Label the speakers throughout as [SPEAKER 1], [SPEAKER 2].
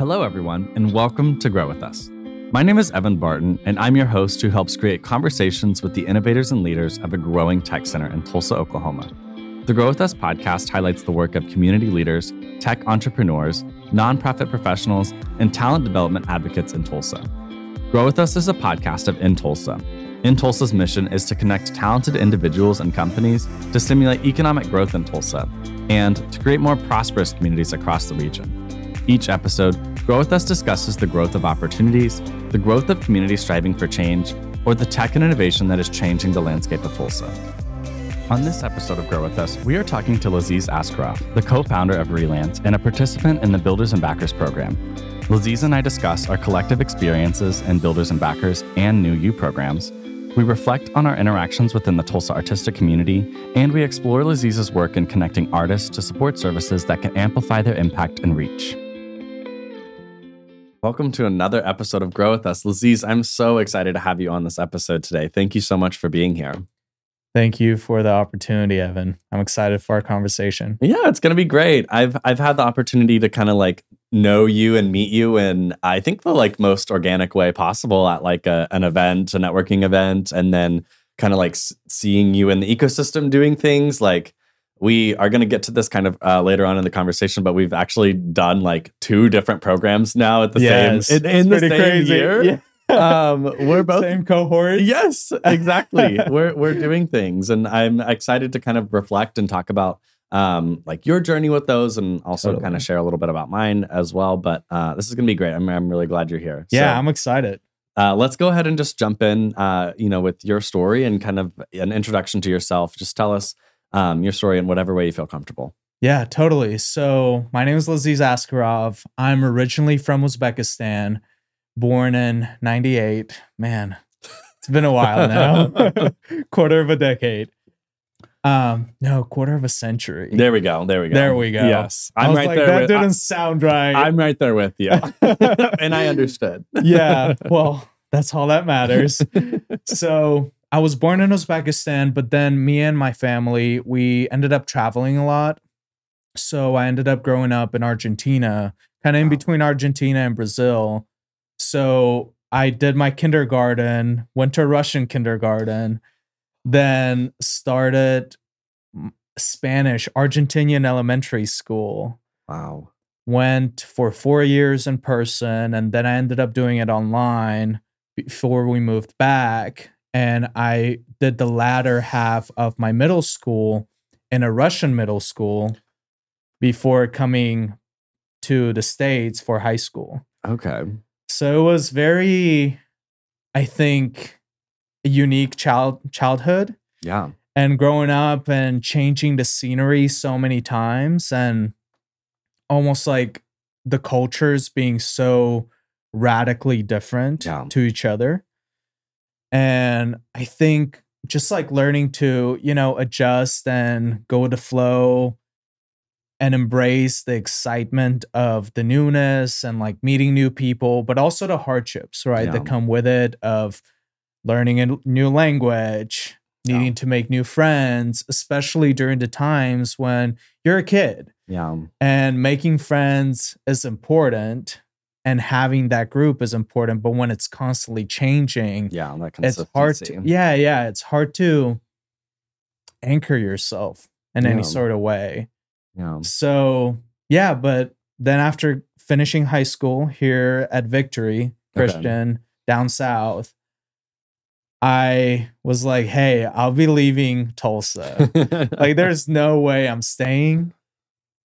[SPEAKER 1] Hello, everyone, and welcome to Grow With Us. My name is Evan Barton, and I'm your host who helps create conversations with the innovators and leaders of a growing tech center in Tulsa, Oklahoma. The Grow With Us podcast highlights the work of community leaders, tech entrepreneurs, nonprofit professionals, and talent development advocates in Tulsa. Grow With Us is a podcast of In Tulsa. In Tulsa's mission is to connect talented individuals and companies to stimulate economic growth in Tulsa and to create more prosperous communities across the region. Each episode, Grow With Us discusses the growth of opportunities, the growth of communities striving for change, or the tech and innovation that is changing the landscape of Tulsa. On this episode of Grow With Us, we are talking to Laziz Askarov, the co founder of Relance and a participant in the Builders and Backers program. Laziz and I discuss our collective experiences in Builders and Backers and New U programs. We reflect on our interactions within the Tulsa artistic community, and we explore Laziz's work in connecting artists to support services that can amplify their impact and reach. Welcome to another episode of Grow With Us. Laziz, I'm so excited to have you on this episode today. Thank you so much for being here.
[SPEAKER 2] Thank you for the opportunity, Evan. I'm excited for our conversation.
[SPEAKER 1] Yeah, it's going to be great. I've I've had the opportunity to kind of like know you and meet you in I think the like most organic way possible at like a, an event, a networking event, and then kind of like seeing you in the ecosystem doing things like we are going to get to this kind of uh, later on in the conversation, but we've actually done like two different programs now at the yes, same in, in the same crazy. year. Yeah. um, we're both
[SPEAKER 2] same cohort.
[SPEAKER 1] Yes, exactly. we're we're doing things, and I'm excited to kind of reflect and talk about um, like your journey with those, and also totally. kind of share a little bit about mine as well. But uh, this is going to be great. I'm I'm really glad you're here.
[SPEAKER 2] Yeah, so, I'm excited.
[SPEAKER 1] Uh, let's go ahead and just jump in. Uh, you know, with your story and kind of an introduction to yourself. Just tell us um, your story in whatever way you feel comfortable.
[SPEAKER 2] Yeah, totally. So my name is Laziz Askarov. I'm originally from Uzbekistan, born in 98. Man, it's been a while now. quarter of a decade. Um, no, quarter of a century.
[SPEAKER 1] There we go. There we go.
[SPEAKER 2] There we go.
[SPEAKER 1] Yes.
[SPEAKER 2] I'm right like, there. That with, didn't I, sound right.
[SPEAKER 1] I'm right there with you. and I understood.
[SPEAKER 2] yeah. Well, that's all that matters. so I was born in Uzbekistan, but then me and my family, we ended up traveling a lot. So I ended up growing up in Argentina, kind of in between Argentina and Brazil. So I did my kindergarten, went to Russian kindergarten, then started Spanish, Argentinian elementary school.
[SPEAKER 1] Wow.
[SPEAKER 2] Went for four years in person, and then I ended up doing it online before we moved back and I did the latter half of my middle school in a Russian middle school before coming to the States for high school.
[SPEAKER 1] Okay.
[SPEAKER 2] So it was very, I think, a unique child childhood.
[SPEAKER 1] Yeah.
[SPEAKER 2] And growing up and changing the scenery so many times and almost like the cultures being so radically different yeah. to each other. And I think just like learning to, you know, adjust and go with the flow and embrace the excitement of the newness and like meeting new people, but also the hardships, right, yeah. that come with it of learning a new language, needing yeah. to make new friends, especially during the times when you're a kid.
[SPEAKER 1] Yeah.
[SPEAKER 2] And making friends is important and having that group is important but when it's constantly changing
[SPEAKER 1] yeah
[SPEAKER 2] it's hard to yeah yeah it's hard to anchor yourself in yeah. any sort of way
[SPEAKER 1] yeah
[SPEAKER 2] so yeah but then after finishing high school here at victory christian okay. down south I was like, hey, I'll be leaving Tulsa. like, there's no way I'm staying.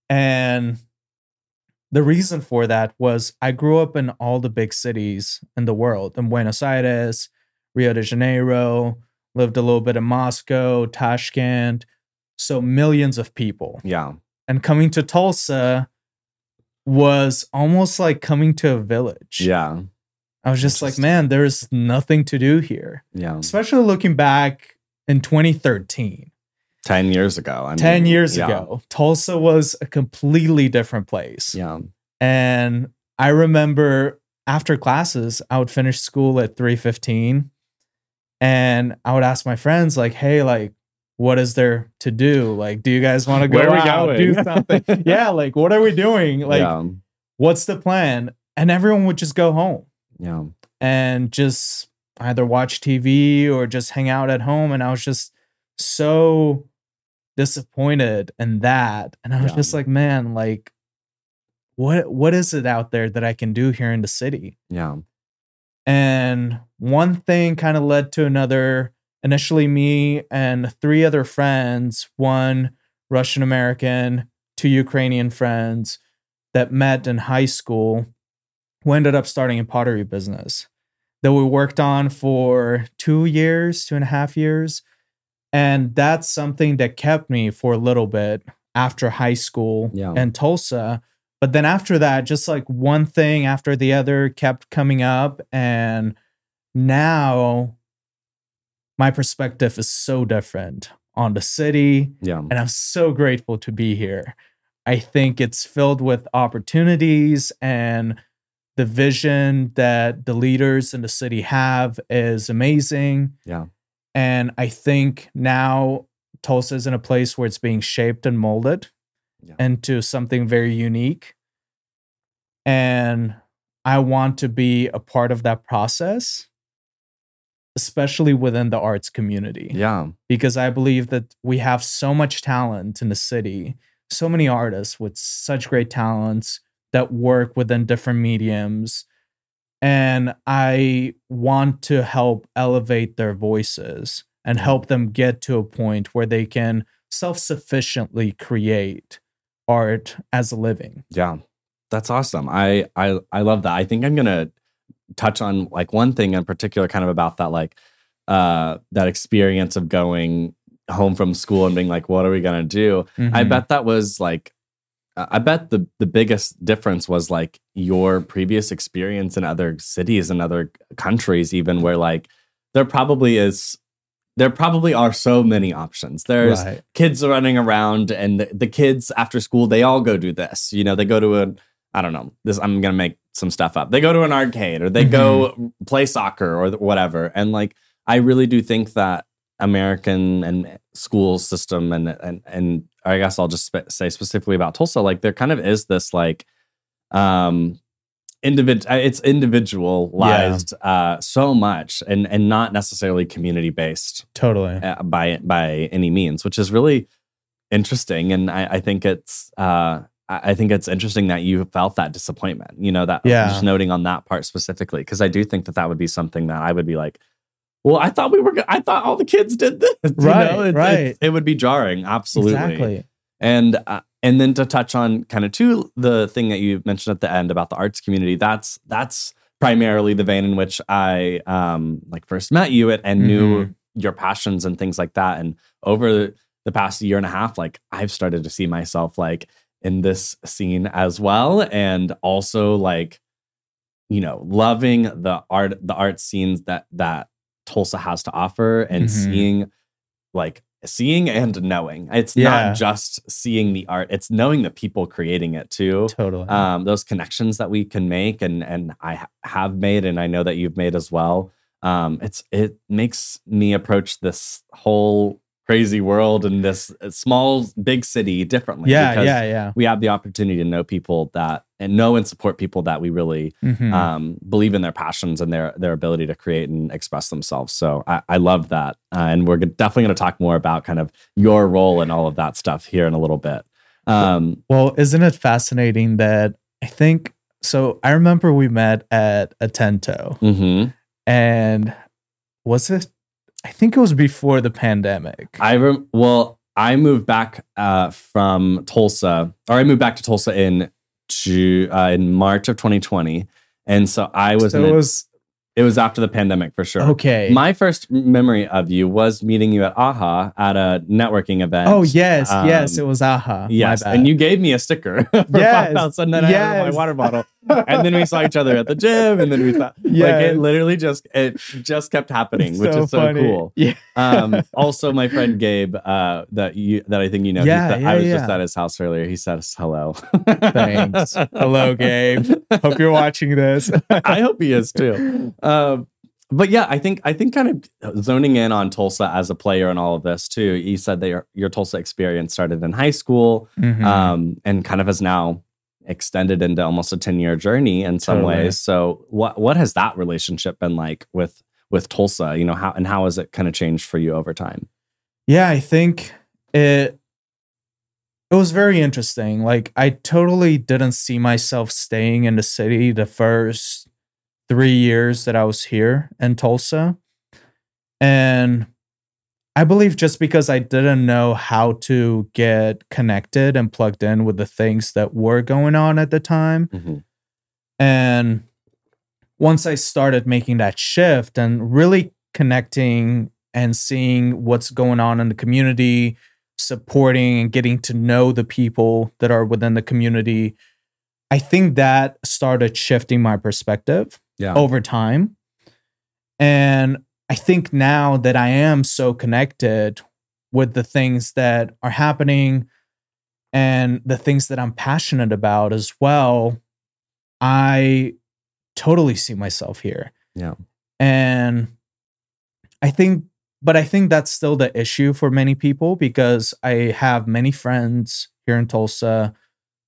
[SPEAKER 2] And the reason for that was I grew up in all the big cities in the world in Buenos Aires, Rio de Janeiro, lived a little bit in Moscow, Tashkent. So millions of people.
[SPEAKER 1] Yeah.
[SPEAKER 2] And coming to Tulsa was almost like coming to a village.
[SPEAKER 1] Yeah.
[SPEAKER 2] I was just like, man, there's nothing to do here.
[SPEAKER 1] Yeah.
[SPEAKER 2] Especially looking back in 2013.
[SPEAKER 1] 10 years ago.
[SPEAKER 2] I mean, 10 years yeah. ago, Tulsa was a completely different place.
[SPEAKER 1] Yeah.
[SPEAKER 2] And I remember after classes, I would finish school at 3:15 and I would ask my friends like, "Hey, like what is there to do? Like do you guys want to go
[SPEAKER 1] Where
[SPEAKER 2] out, do something? yeah, like what are we doing? Like yeah. what's the plan?" and everyone would just go home.
[SPEAKER 1] Yeah.
[SPEAKER 2] And just either watch TV or just hang out at home. And I was just so disappointed in that. And I was yeah. just like, man, like, what what is it out there that I can do here in the city?
[SPEAKER 1] Yeah.
[SPEAKER 2] And one thing kind of led to another. Initially, me and three other friends, one Russian American, two Ukrainian friends that met in high school, who ended up starting a pottery business that we worked on for two years, two and a half years. And that's something that kept me for a little bit after high school
[SPEAKER 1] yeah.
[SPEAKER 2] in Tulsa. But then after that, just like one thing after the other kept coming up. And now my perspective is so different on the city.
[SPEAKER 1] Yeah.
[SPEAKER 2] And I'm so grateful to be here. I think it's filled with opportunities and the vision that the leaders in the city have is amazing.
[SPEAKER 1] Yeah.
[SPEAKER 2] And I think now Tulsa is in a place where it's being shaped and molded yeah. into something very unique. And I want to be a part of that process, especially within the arts community.
[SPEAKER 1] Yeah.
[SPEAKER 2] Because I believe that we have so much talent in the city, so many artists with such great talents that work within different mediums. And I want to help elevate their voices and help them get to a point where they can self sufficiently create art as a living.
[SPEAKER 1] Yeah. That's awesome. I, I I love that. I think I'm gonna touch on like one thing in particular, kind of about that, like uh that experience of going home from school and being like, what are we gonna do? Mm-hmm. I bet that was like I bet the the biggest difference was like your previous experience in other cities and other countries, even where like there probably is there probably are so many options. There's right. kids running around, and the, the, kids after school they all go do this. You know, they go to a I don't know this. I'm gonna make some stuff up. They go to an arcade or they mm-hmm. go play soccer or whatever. And like I really do think that American and school system and and and I guess I'll just say specifically about Tulsa, like there kind of is this like um individual uh, it's individualized yeah. uh so much and and not necessarily community based
[SPEAKER 2] totally
[SPEAKER 1] uh, by by any means which is really interesting and I, I think it's uh I think it's interesting that you felt that disappointment, you know, that
[SPEAKER 2] yeah.
[SPEAKER 1] just noting on that part specifically, because I do think that that would be something that I would be like, well, I thought we were. I thought all the kids did this.
[SPEAKER 2] Right, know?
[SPEAKER 1] it,
[SPEAKER 2] right.
[SPEAKER 1] It, it, would be jarring, absolutely.
[SPEAKER 2] Exactly.
[SPEAKER 1] And uh, and then to touch on kind of too the thing that you mentioned at the end about the arts community. That's that's primarily the vein in which I um like first met you and, and mm-hmm. knew your passions and things like that. And over the past year and a half, like I've started to see myself like in this scene as well, and also like you know loving the art the art scenes that that Tulsa has to offer and mm-hmm. seeing like seeing and knowing. It's yeah. not just seeing the art, it's knowing the people creating it too.
[SPEAKER 2] Totally.
[SPEAKER 1] Um, those connections that we can make and and I ha- have made and I know that you've made as well. Um, it's it makes me approach this whole crazy world and this uh, small big city differently.
[SPEAKER 2] Yeah, yeah, yeah.
[SPEAKER 1] We have the opportunity to know people that and know and support people that we really mm-hmm. um, believe in their passions and their their ability to create and express themselves. So I, I love that, uh, and we're definitely going to talk more about kind of your role and all of that stuff here in a little bit.
[SPEAKER 2] Um, well, isn't it fascinating that I think so? I remember we met at Atento,
[SPEAKER 1] mm-hmm.
[SPEAKER 2] and was it I think it was before the pandemic.
[SPEAKER 1] I rem- well, I moved back uh, from Tulsa, or I moved back to Tulsa in Ju- uh, in March of 2020, and so I was.
[SPEAKER 2] So it was
[SPEAKER 1] it was after the pandemic for sure.
[SPEAKER 2] Okay.
[SPEAKER 1] My first memory of you was meeting you at AHA at a networking event.
[SPEAKER 2] Oh yes, um, yes, it was AHA.
[SPEAKER 1] Yes, and you gave me a sticker for yes, pounds, and then yes. I had my water bottle. And then we saw each other at the gym, and then we thought yes. like it literally just it just kept happening, it's which so is so funny. cool.
[SPEAKER 2] Yeah.
[SPEAKER 1] um, also, my friend Gabe, uh, that you that I think you know,
[SPEAKER 2] yeah, yeah
[SPEAKER 1] I was
[SPEAKER 2] yeah.
[SPEAKER 1] just at his house earlier. He said hello.
[SPEAKER 2] Thanks. hello, Gabe. Hope you're watching this.
[SPEAKER 1] I hope he is too. Um, but yeah, I think I think kind of zoning in on Tulsa as a player and all of this too. You said that your, your Tulsa experience started in high school,
[SPEAKER 2] mm-hmm.
[SPEAKER 1] um, and kind of has now extended into almost a 10 year journey in some totally. ways. So what what has that relationship been like with with Tulsa? You know, how and how has it kind of changed for you over time?
[SPEAKER 2] Yeah, I think it it was very interesting. Like I totally didn't see myself staying in the city the first 3 years that I was here in Tulsa. And I believe just because I didn't know how to get connected and plugged in with the things that were going on at the time. Mm-hmm. And once I started making that shift and really connecting and seeing what's going on in the community, supporting and getting to know the people that are within the community, I think that started shifting my perspective yeah. over time. And I think now that I am so connected with the things that are happening and the things that I'm passionate about as well, I totally see myself here.
[SPEAKER 1] Yeah.
[SPEAKER 2] And I think, but I think that's still the issue for many people because I have many friends here in Tulsa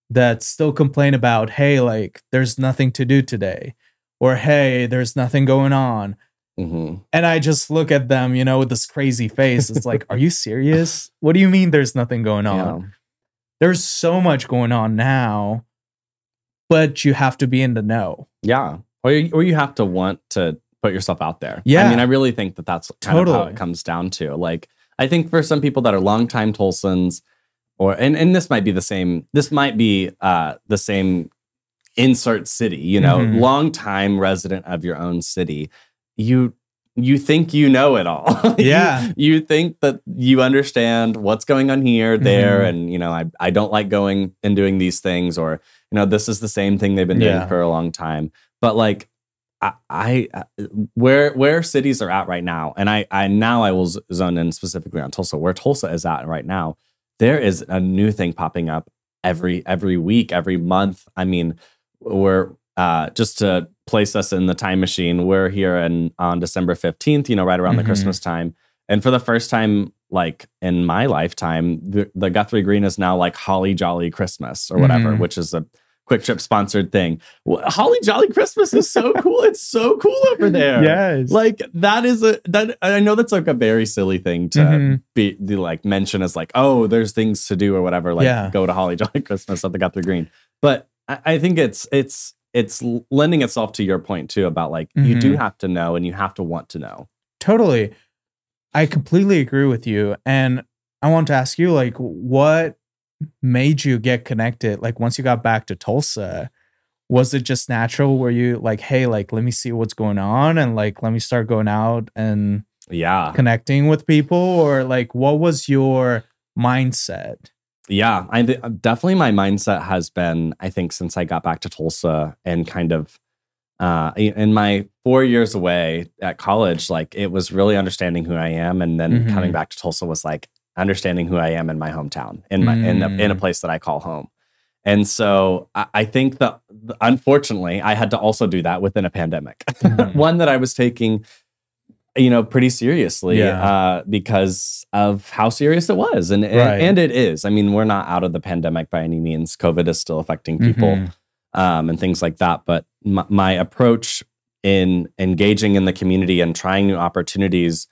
[SPEAKER 2] that still complain about, hey, like, there's nothing to do today, or hey, there's nothing going on Mm-hmm. And I just look at them, you know, with this crazy face. It's like, are you serious? What do you mean there's nothing going on? Yeah. There's so much going on now, but you have to be in the know.
[SPEAKER 1] Yeah. Or you, or you have to want to put yourself out there.
[SPEAKER 2] Yeah.
[SPEAKER 1] I mean, I really think that that's kind totally. of how it comes down to. Like, I think for some people that are longtime Tulsans, or and and this might be the same. This might be uh the same insert city. You know, mm-hmm. long time resident of your own city you you think you know it all.
[SPEAKER 2] Yeah.
[SPEAKER 1] you, you, think that you understand what's going on here, there, mm-hmm. and you know, I, I don't like going and doing these things, or you know, this is the same thing they've been doing yeah. for a long time. But like I, I, uh, where where cities are at right now, and I I now I will zone in specifically on Tulsa, where Tulsa is at right now. There is a new thing popping up every every week, every month. I mean, we're uh, just to place us in the time machine, we're here and on December 15th, you know, right around mm-hmm. the Christmas time. And for the first time, like in my lifetime, the, the Guthrie Green is now like Holly Jolly Christmas or whatever, mm-hmm. which is a QuikTrip sponsored thing. Holly Jolly Christmas is so cool. It's so cool over there.
[SPEAKER 2] Yes.
[SPEAKER 1] Like that is a that I know that's like a very silly thing to mm-hmm. be like mention as like, oh, there's things to do or whatever. Like yeah. go to Holly Jolly Christmas at the Guthrie Green. But I, I think it's it's it's lending itself to your point too about like mm-hmm. you do mm-hmm. have to know and you have to want to know.
[SPEAKER 2] Totally. I completely agree with you. And I want to ask you, like, what made you get connected? Like, once you got back to Tulsa, was it just natural? Were you like, hey, like, let me see what's going on and like, let me start going out and
[SPEAKER 1] yeah,
[SPEAKER 2] connecting with people? Or like, what was your mindset?
[SPEAKER 1] Yeah, I th- definitely my mindset has been, I think, since I got back to Tulsa and kind of uh, in my four years away at college, like it was really understanding who I am, and then mm-hmm. coming back to Tulsa was like understanding who I am in my hometown, in my mm. in, a, in a mm. place that I call home. And so I, I think that unfortunately I had to also do that within a pandemic, mm-hmm. one that I was taking you know, pretty seriously yeah. uh, because of how serious it was, and and, and, it is. I mean, we're not out of the pandemic by any means. COVID is still affecting people mm-hmm. um, and things like that. But my, my, approach in engaging in the community and trying new opportunities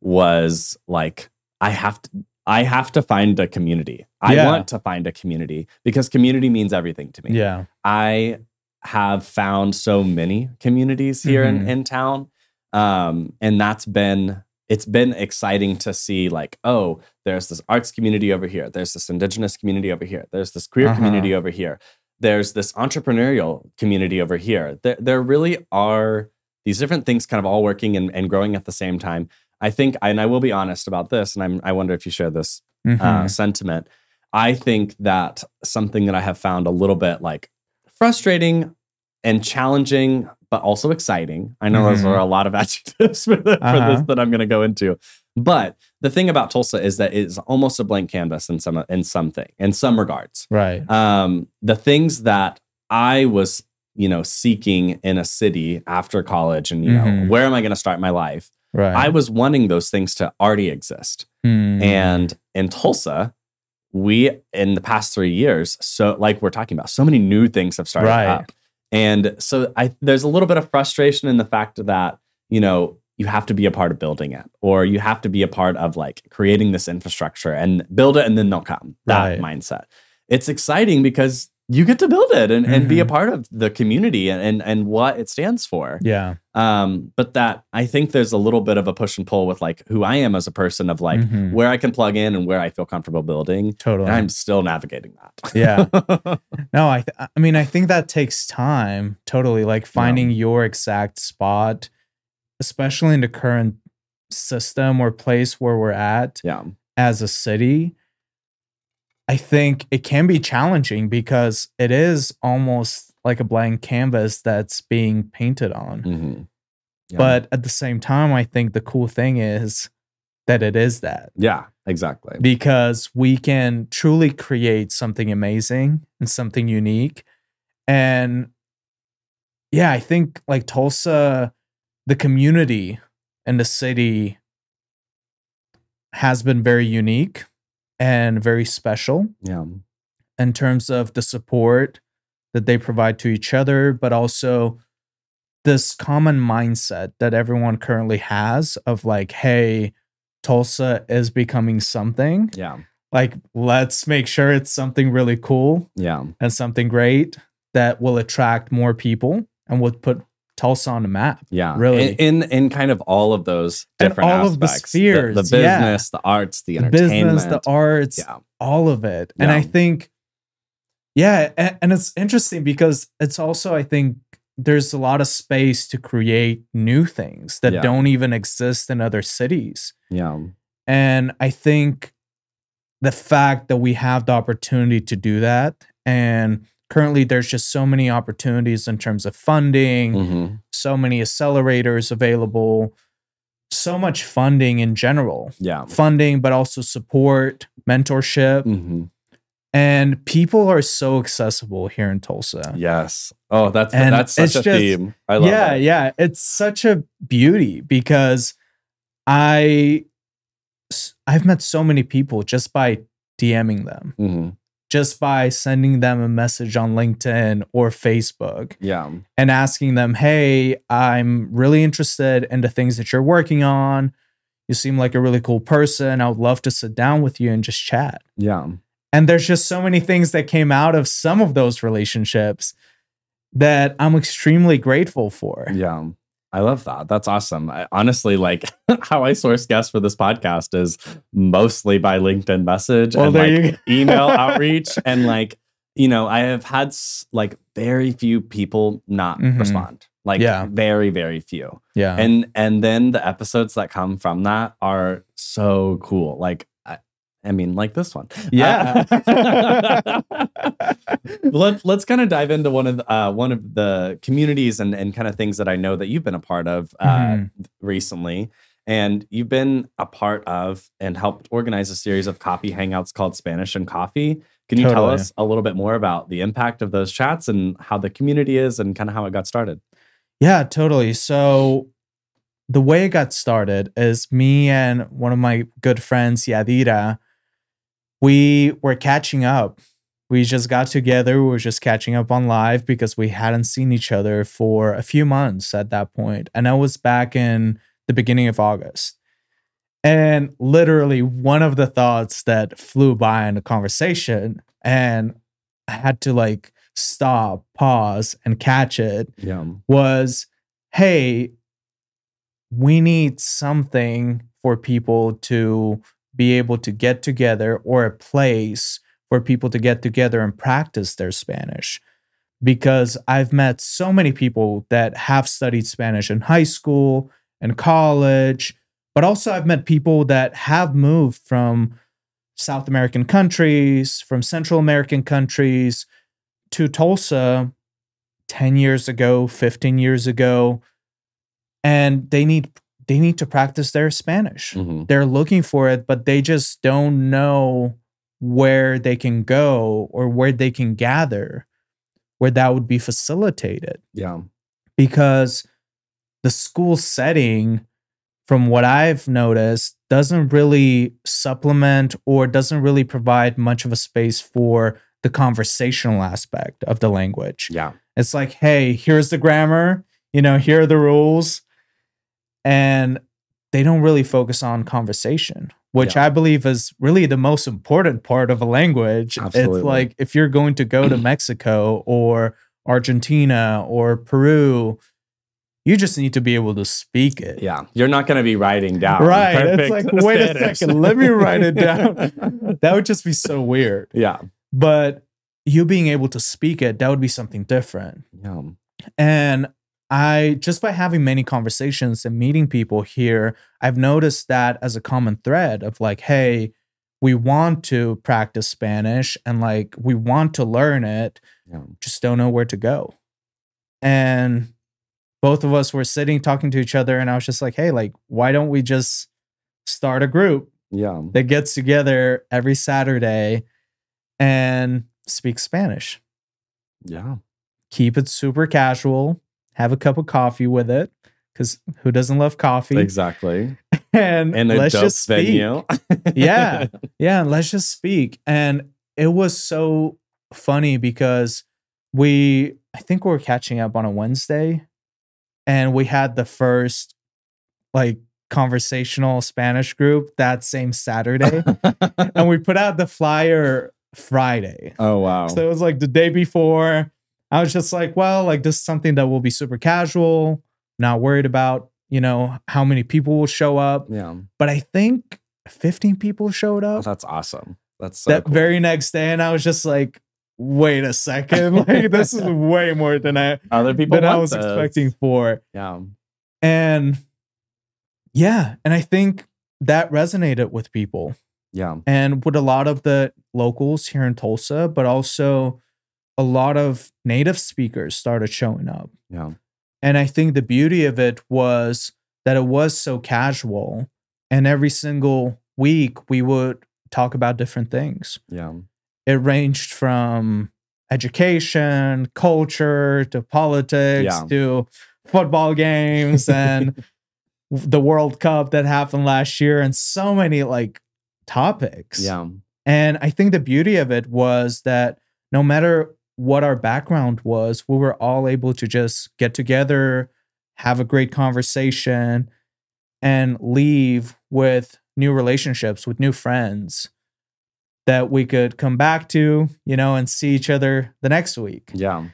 [SPEAKER 1] was like, I have to. I have to find a community. I yeah. want to find a community because community means everything to me.
[SPEAKER 2] Yeah.
[SPEAKER 1] I have found so many communities here mm-hmm. in, in town um, and that's been it's been exciting to see like oh there's this arts community over here. There's this indigenous community over here. There's this queer uh-huh. community over here. There's this entrepreneurial community over here. There, there really are these different things kind of all working and, and growing at the same time. I think and i will be honest about this and I'm, i wonder if you share this uh, mm-hmm. uh, sentiment. I think that something that i have found a little bit like frustrating and challenging but also exciting. I know mm-hmm. those are mm-hmm. a lot of adjectives for, the, uh-huh. for this that I'm going to go into. But the thing about Tulsa is that it's almost a blank canvas in some in something in some regards.
[SPEAKER 2] Right.
[SPEAKER 1] Um, the things that I was, you know, seeking in a city after college, and you mm-hmm. know, where am I going to start my life?
[SPEAKER 2] Right.
[SPEAKER 1] I was wanting those things to already exist. Mm. And in Tulsa, we in the past three years, so like we're talking about, so many new things have started right. up. And so I there's a little bit of frustration in the fact that, you know, you have to be a part of building it or you have to be a part of like creating this infrastructure and build it and then they'll come. That right. mindset. It's exciting because you get to build it and, mm-hmm. and be a mm-hmm. part of the community and, and, and what it stands for.
[SPEAKER 2] Yeah.
[SPEAKER 1] Um, but that I think there's a little bit of a push and pull with like who I am as a person of like mm-hmm. where I can plug in and where I feel comfortable building.
[SPEAKER 2] Totally.
[SPEAKER 1] And I'm still navigating that.
[SPEAKER 2] yeah. No, I th- I mean I think that takes time. Totally. Like finding yeah. your exact spot, especially in the current system or place where we're at
[SPEAKER 1] yeah.
[SPEAKER 2] as a city I think it can be challenging because it is almost like a blank canvas that's being painted on. Mm-hmm. Yeah. But at the same time, I think the cool thing is that it is that.
[SPEAKER 1] Yeah, exactly.
[SPEAKER 2] Because we can truly create something amazing and something unique. And yeah, I think like Tulsa, the community and the city has been very unique and very special.
[SPEAKER 1] Yeah.
[SPEAKER 2] In terms of the support that they provide to each other, but also this common mindset that everyone currently has of like, hey, Tulsa is becoming something.
[SPEAKER 1] Yeah.
[SPEAKER 2] Like, let's make sure it's something really cool.
[SPEAKER 1] Yeah.
[SPEAKER 2] And something great that will attract more people and would put Tulsa on the map.
[SPEAKER 1] Yeah,
[SPEAKER 2] really.
[SPEAKER 1] In in, in kind of all of those different all aspects. of the
[SPEAKER 2] spheres,
[SPEAKER 1] the, the business, yeah. the arts, the entertainment,
[SPEAKER 2] the business, the arts, yeah. all of it. And I think, yeah, and, and it's interesting because it's also I think there's a lot of space to create new things that yeah. don't even exist in other cities.
[SPEAKER 1] Yeah,
[SPEAKER 2] and I think the fact that we have the opportunity to do that and currently there's just so many opportunities in terms of funding, mm-hmm. so many accelerators available, so much funding in general.
[SPEAKER 1] Yeah.
[SPEAKER 2] Funding, but also support, mentorship. Mm-hmm. And people are so accessible here in Tulsa.
[SPEAKER 1] Yes. Oh, that's and that's such a just, theme. I love
[SPEAKER 2] yeah, it. Yeah, yeah. It's such a beauty because I I've met so many people just by DMing them. Mm-hmm just by sending them a message on LinkedIn or Facebook.
[SPEAKER 1] Yeah.
[SPEAKER 2] And asking them, hey, I'm really interested in the things that you're working on. You seem like a really cool person. I would love to sit down with you and just chat.
[SPEAKER 1] Yeah.
[SPEAKER 2] And there's just so many things that came out of some of those relationships that I'm extremely grateful for.
[SPEAKER 1] Yeah. I love that. That's awesome. I, honestly, like how I source guests for this podcast is mostly by LinkedIn message well, and like email outreach. And like, you know, I have had like very few people not mm-hmm. respond. Like yeah. very, very few.
[SPEAKER 2] Yeah.
[SPEAKER 1] And and then the episodes that come from that are so cool. Like I mean, like this one.
[SPEAKER 2] Yeah.
[SPEAKER 1] Uh, let, let's kind of dive into one of the, uh, one of the communities and, and kind of things that I know that you've been a part of uh, mm-hmm. recently. And you've been a part of and helped organize a series of coffee hangouts called Spanish and Coffee. Can you totally. tell us a little bit more about the impact of those chats and how the community is and kind of how it got started?
[SPEAKER 2] Yeah, totally. So the way it got started is me and one of my good friends, Yadira, we were catching up. We just got together. We were just catching up on live because we hadn't seen each other for a few months at that point. And I was back in the beginning of August. And literally, one of the thoughts that flew by in the conversation, and I had to like stop, pause, and catch it
[SPEAKER 1] yeah.
[SPEAKER 2] was hey, we need something for people to be able to get together or a place for people to get together and practice their Spanish. Because I've met so many people that have studied Spanish in high school and college, but also I've met people that have moved from South American countries, from Central American countries to Tulsa 10 years ago, 15 years ago, and they need they need to practice their Spanish. Mm-hmm. They're looking for it, but they just don't know where they can go or where they can gather where that would be facilitated.
[SPEAKER 1] Yeah.
[SPEAKER 2] Because the school setting, from what I've noticed, doesn't really supplement or doesn't really provide much of a space for the conversational aspect of the language.
[SPEAKER 1] Yeah.
[SPEAKER 2] It's like, hey, here's the grammar, you know, here are the rules. And they don't really focus on conversation, which yeah. I believe is really the most important part of a language. Absolutely. It's like if you're going to go to Mexico or Argentina or Peru, you just need to be able to speak it.
[SPEAKER 1] Yeah. You're not going to be writing down.
[SPEAKER 2] Right. It's like, wait a second, let me write it down. that would just be so weird.
[SPEAKER 1] Yeah.
[SPEAKER 2] But you being able to speak it, that would be something different.
[SPEAKER 1] Yeah.
[SPEAKER 2] And I just by having many conversations and meeting people here, I've noticed that as a common thread of like, hey, we want to practice Spanish and like we want to learn it, yeah. just don't know where to go. And both of us were sitting talking to each other, and I was just like, hey, like, why don't we just start a group
[SPEAKER 1] yeah.
[SPEAKER 2] that gets together every Saturday and speak Spanish?
[SPEAKER 1] Yeah.
[SPEAKER 2] Keep it super casual have a cup of coffee with it because who doesn't love coffee?
[SPEAKER 1] Exactly.
[SPEAKER 2] And,
[SPEAKER 1] and let's just speak. venue.
[SPEAKER 2] yeah. Yeah. Let's just speak. And it was so funny because we, I think we are catching up on a Wednesday and we had the first like conversational Spanish group that same Saturday. and we put out the flyer Friday.
[SPEAKER 1] Oh, wow.
[SPEAKER 2] So it was like the day before I was just like, well, like this is something that will be super casual, not worried about, you know, how many people will show up.
[SPEAKER 1] Yeah.
[SPEAKER 2] But I think 15 people showed oh, up.
[SPEAKER 1] Oh, that's awesome. That's so
[SPEAKER 2] that
[SPEAKER 1] cool.
[SPEAKER 2] very next day. And I was just like, wait a second. like this is way more than I
[SPEAKER 1] other people
[SPEAKER 2] than I was this. expecting for.
[SPEAKER 1] Yeah.
[SPEAKER 2] And yeah, and I think that resonated with people.
[SPEAKER 1] Yeah.
[SPEAKER 2] And with a lot of the locals here in Tulsa, but also a lot of native speakers started showing up.
[SPEAKER 1] Yeah.
[SPEAKER 2] And I think the beauty of it was that it was so casual. And every single week we would talk about different things.
[SPEAKER 1] Yeah.
[SPEAKER 2] It ranged from education, culture to politics yeah. to football games and the World Cup that happened last year and so many like topics.
[SPEAKER 1] Yeah.
[SPEAKER 2] And I think the beauty of it was that no matter what our background was, we were all able to just get together, have a great conversation, and leave with new relationships, with new friends that we could come back to, you know, and see each other the next week.
[SPEAKER 1] Yeah.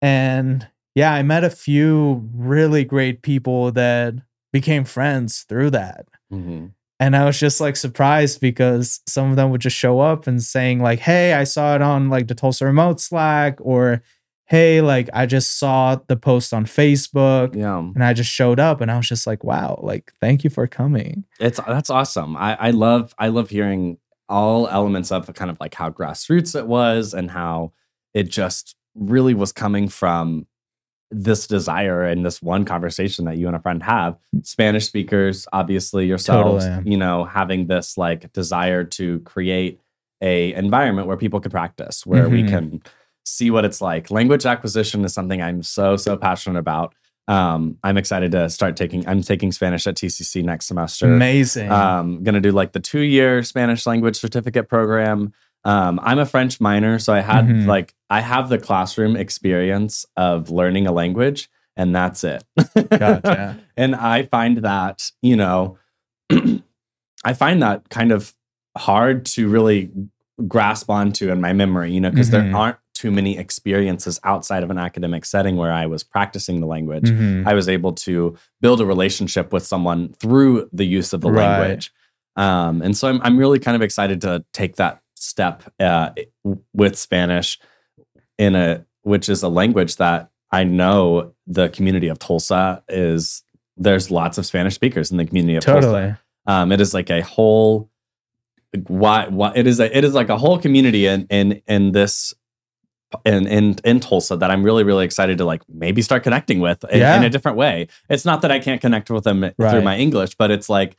[SPEAKER 2] And yeah, I met a few really great people that became friends through that. Mm-hmm. And I was just like surprised because some of them would just show up and saying, like, hey, I saw it on like the Tulsa Remote Slack, or hey, like I just saw the post on Facebook.
[SPEAKER 1] Yeah.
[SPEAKER 2] And I just showed up and I was just like, wow, like thank you for coming.
[SPEAKER 1] It's that's awesome. I, I love I love hearing all elements of kind of like how grassroots it was and how it just really was coming from this desire and this one conversation that you and a friend have. Spanish speakers obviously yourselves totally. you know having this like desire to create a environment where people can practice where mm-hmm. we can see what it's like. Language acquisition is something i'm so so passionate about. Um, i'm excited to start taking i'm taking spanish at tcc next semester.
[SPEAKER 2] Amazing.
[SPEAKER 1] Um gonna do like the two year spanish language certificate program um, I'm a French minor, so I had mm-hmm. like I have the classroom experience of learning a language, and that's it.
[SPEAKER 2] gotcha.
[SPEAKER 1] and I find that you know, I find that kind of hard to really grasp onto in my memory, you know, because mm-hmm. there aren't too many experiences outside of an academic setting where I was practicing the language. Mm-hmm. I was able to build a relationship with someone through the use of the right. language. Um, and so I'm, I'm really kind of excited to take that step uh, with Spanish in a which is a language that I know the community of Tulsa is. There's lots of Spanish speakers in the community of totally. Tulsa. Um, it is like a whole. Why? Why it is a it is like a whole community in in in this in in in Tulsa that I'm really really excited to like maybe start connecting with in, yeah. in a different way. It's not that I can't connect with them right. through my English, but it's like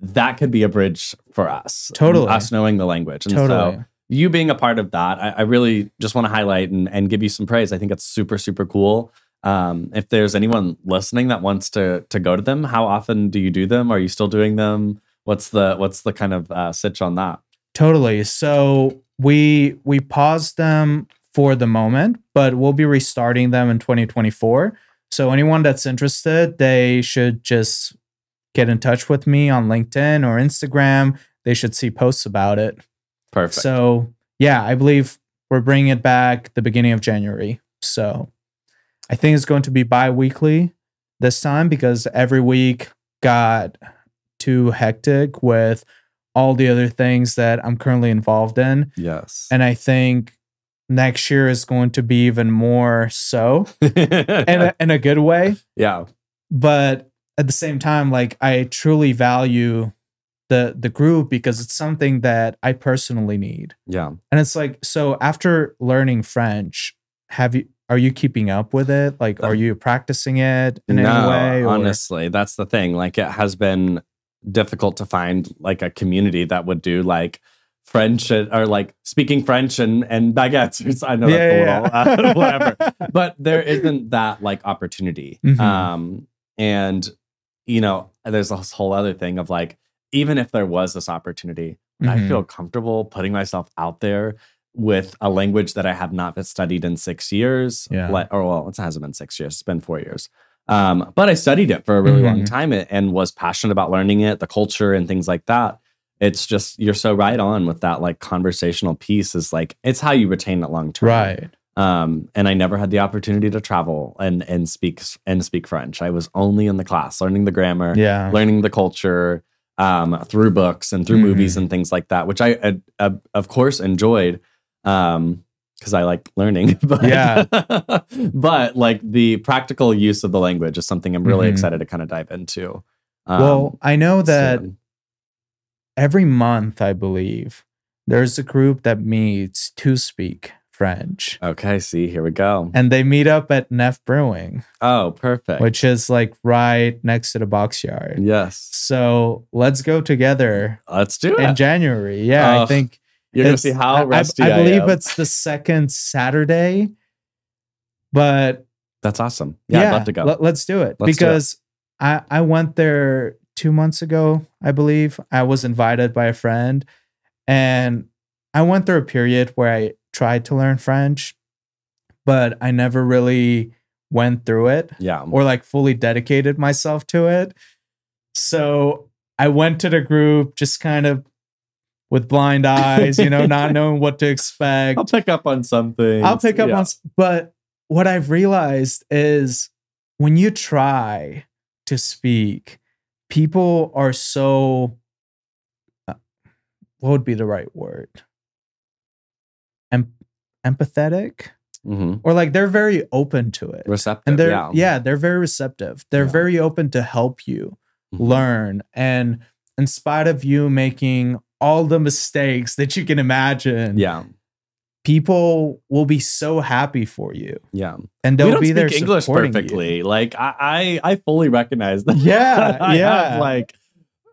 [SPEAKER 1] that could be a bridge for us.
[SPEAKER 2] Totally.
[SPEAKER 1] Us knowing the language. And totally. so you being a part of that, I, I really just want to highlight and, and give you some praise. I think it's super, super cool. Um, if there's anyone listening that wants to to go to them, how often do you do them? Are you still doing them? What's the what's the kind of uh, sitch on that?
[SPEAKER 2] Totally. So we we paused them for the moment, but we'll be restarting them in 2024. So anyone that's interested, they should just get in touch with me on LinkedIn or Instagram. They should see posts about it.
[SPEAKER 1] Perfect.
[SPEAKER 2] So yeah, I believe we're bringing it back the beginning of January. So I think it's going to be bi-weekly this time because every week got too hectic with all the other things that I'm currently involved in.
[SPEAKER 1] Yes.
[SPEAKER 2] And I think next year is going to be even more so in, a, in a good way.
[SPEAKER 1] Yeah.
[SPEAKER 2] But at the same time, like I truly value the the group because it's something that I personally need.
[SPEAKER 1] Yeah.
[SPEAKER 2] And it's like so after learning French, have you are you keeping up with it? Like are you practicing it in
[SPEAKER 1] no,
[SPEAKER 2] any way?
[SPEAKER 1] Or? Honestly, that's the thing. Like it has been difficult to find like a community that would do like French or like speaking French and and baguettes. I know yeah, that's yeah, a little uh, whatever, but there isn't that like opportunity. Mm-hmm. Um, and you know, there's this whole other thing of like, even if there was this opportunity, mm-hmm. I feel comfortable putting myself out there with a language that I have not studied in six years.
[SPEAKER 2] Yeah.
[SPEAKER 1] Like, or well, it hasn't been six years; it's been four years. Um, but I studied it for a really mm-hmm. long time and was passionate about learning it, the culture, and things like that it's just you're so right on with that like conversational piece is like it's how you retain it long term
[SPEAKER 2] right
[SPEAKER 1] um and i never had the opportunity to travel and and speak and speak french i was only in the class learning the grammar
[SPEAKER 2] yeah
[SPEAKER 1] learning the culture um through books and through mm. movies and things like that which i of course enjoyed um because I like learning.
[SPEAKER 2] But, yeah.
[SPEAKER 1] but like the practical use of the language is something I'm really mm-hmm. excited to kind of dive into.
[SPEAKER 2] Um, well, I know that so every month, I believe, there's a group that meets to speak French.
[SPEAKER 1] Okay, see, here we go.
[SPEAKER 2] And they meet up at Neff Brewing.
[SPEAKER 1] Oh, perfect.
[SPEAKER 2] Which is like right next to the Boxyard.
[SPEAKER 1] Yes.
[SPEAKER 2] So let's go together.
[SPEAKER 1] Let's do it.
[SPEAKER 2] In January. Yeah, I think
[SPEAKER 1] you're gonna see how rusty I,
[SPEAKER 2] I, I believe it's the second Saturday. But
[SPEAKER 1] that's awesome. Yeah, yeah I'd love to go.
[SPEAKER 2] Let, us do it. Let's because do it. I, I went there two months ago, I believe. I was invited by a friend and I went through a period where I tried to learn French, but I never really went through it.
[SPEAKER 1] Yeah.
[SPEAKER 2] Or like fully dedicated myself to it. So I went to the group just kind of with blind eyes, you know, not knowing what to expect.
[SPEAKER 1] I'll pick up on something.
[SPEAKER 2] I'll pick up yeah. on, but what I've realized is when you try to speak, people are so uh, what would be the right word empathetic
[SPEAKER 1] mm-hmm.
[SPEAKER 2] or like they're very open to it
[SPEAKER 1] receptive
[SPEAKER 2] and they're
[SPEAKER 1] yeah,
[SPEAKER 2] yeah they're very receptive they're yeah. very open to help you mm-hmm. learn and in spite of you making all the mistakes that you can imagine
[SPEAKER 1] yeah
[SPEAKER 2] people will be so happy for you.
[SPEAKER 1] Yeah.
[SPEAKER 2] And they'll be there
[SPEAKER 1] English perfectly. You. Like I, I, I fully recognize that.
[SPEAKER 2] Yeah. Yeah.
[SPEAKER 1] Have, like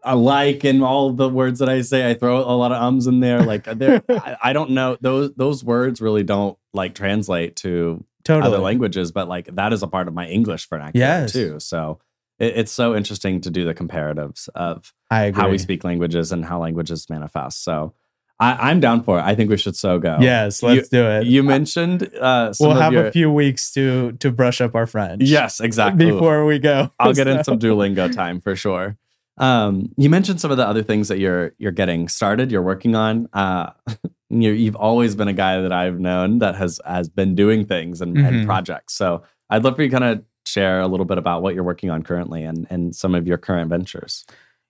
[SPEAKER 1] a like and all the words that I say, I throw a lot of ums in there. Like there, I, I, don't know. Those those words really don't like translate to totally. other languages, but like that is a part of my English vernacular yes. too. So it, it's so interesting to do the comparatives of how we speak languages and how languages manifest. So I, am down for it. I think we should so go.
[SPEAKER 2] Yes, let's
[SPEAKER 1] you,
[SPEAKER 2] do it.
[SPEAKER 1] You mentioned uh,
[SPEAKER 2] we'll have
[SPEAKER 1] your...
[SPEAKER 2] a few weeks to to brush up our French.
[SPEAKER 1] Yes, exactly.
[SPEAKER 2] Before we go,
[SPEAKER 1] I'll get in some Duolingo time for sure. Um, you mentioned some of the other things that you're you're getting started. You're working on. Uh, you have always been a guy that I've known that has has been doing things and, mm-hmm. and projects. So I'd love for you to kind of share a little bit about what you're working on currently and and some of your current ventures.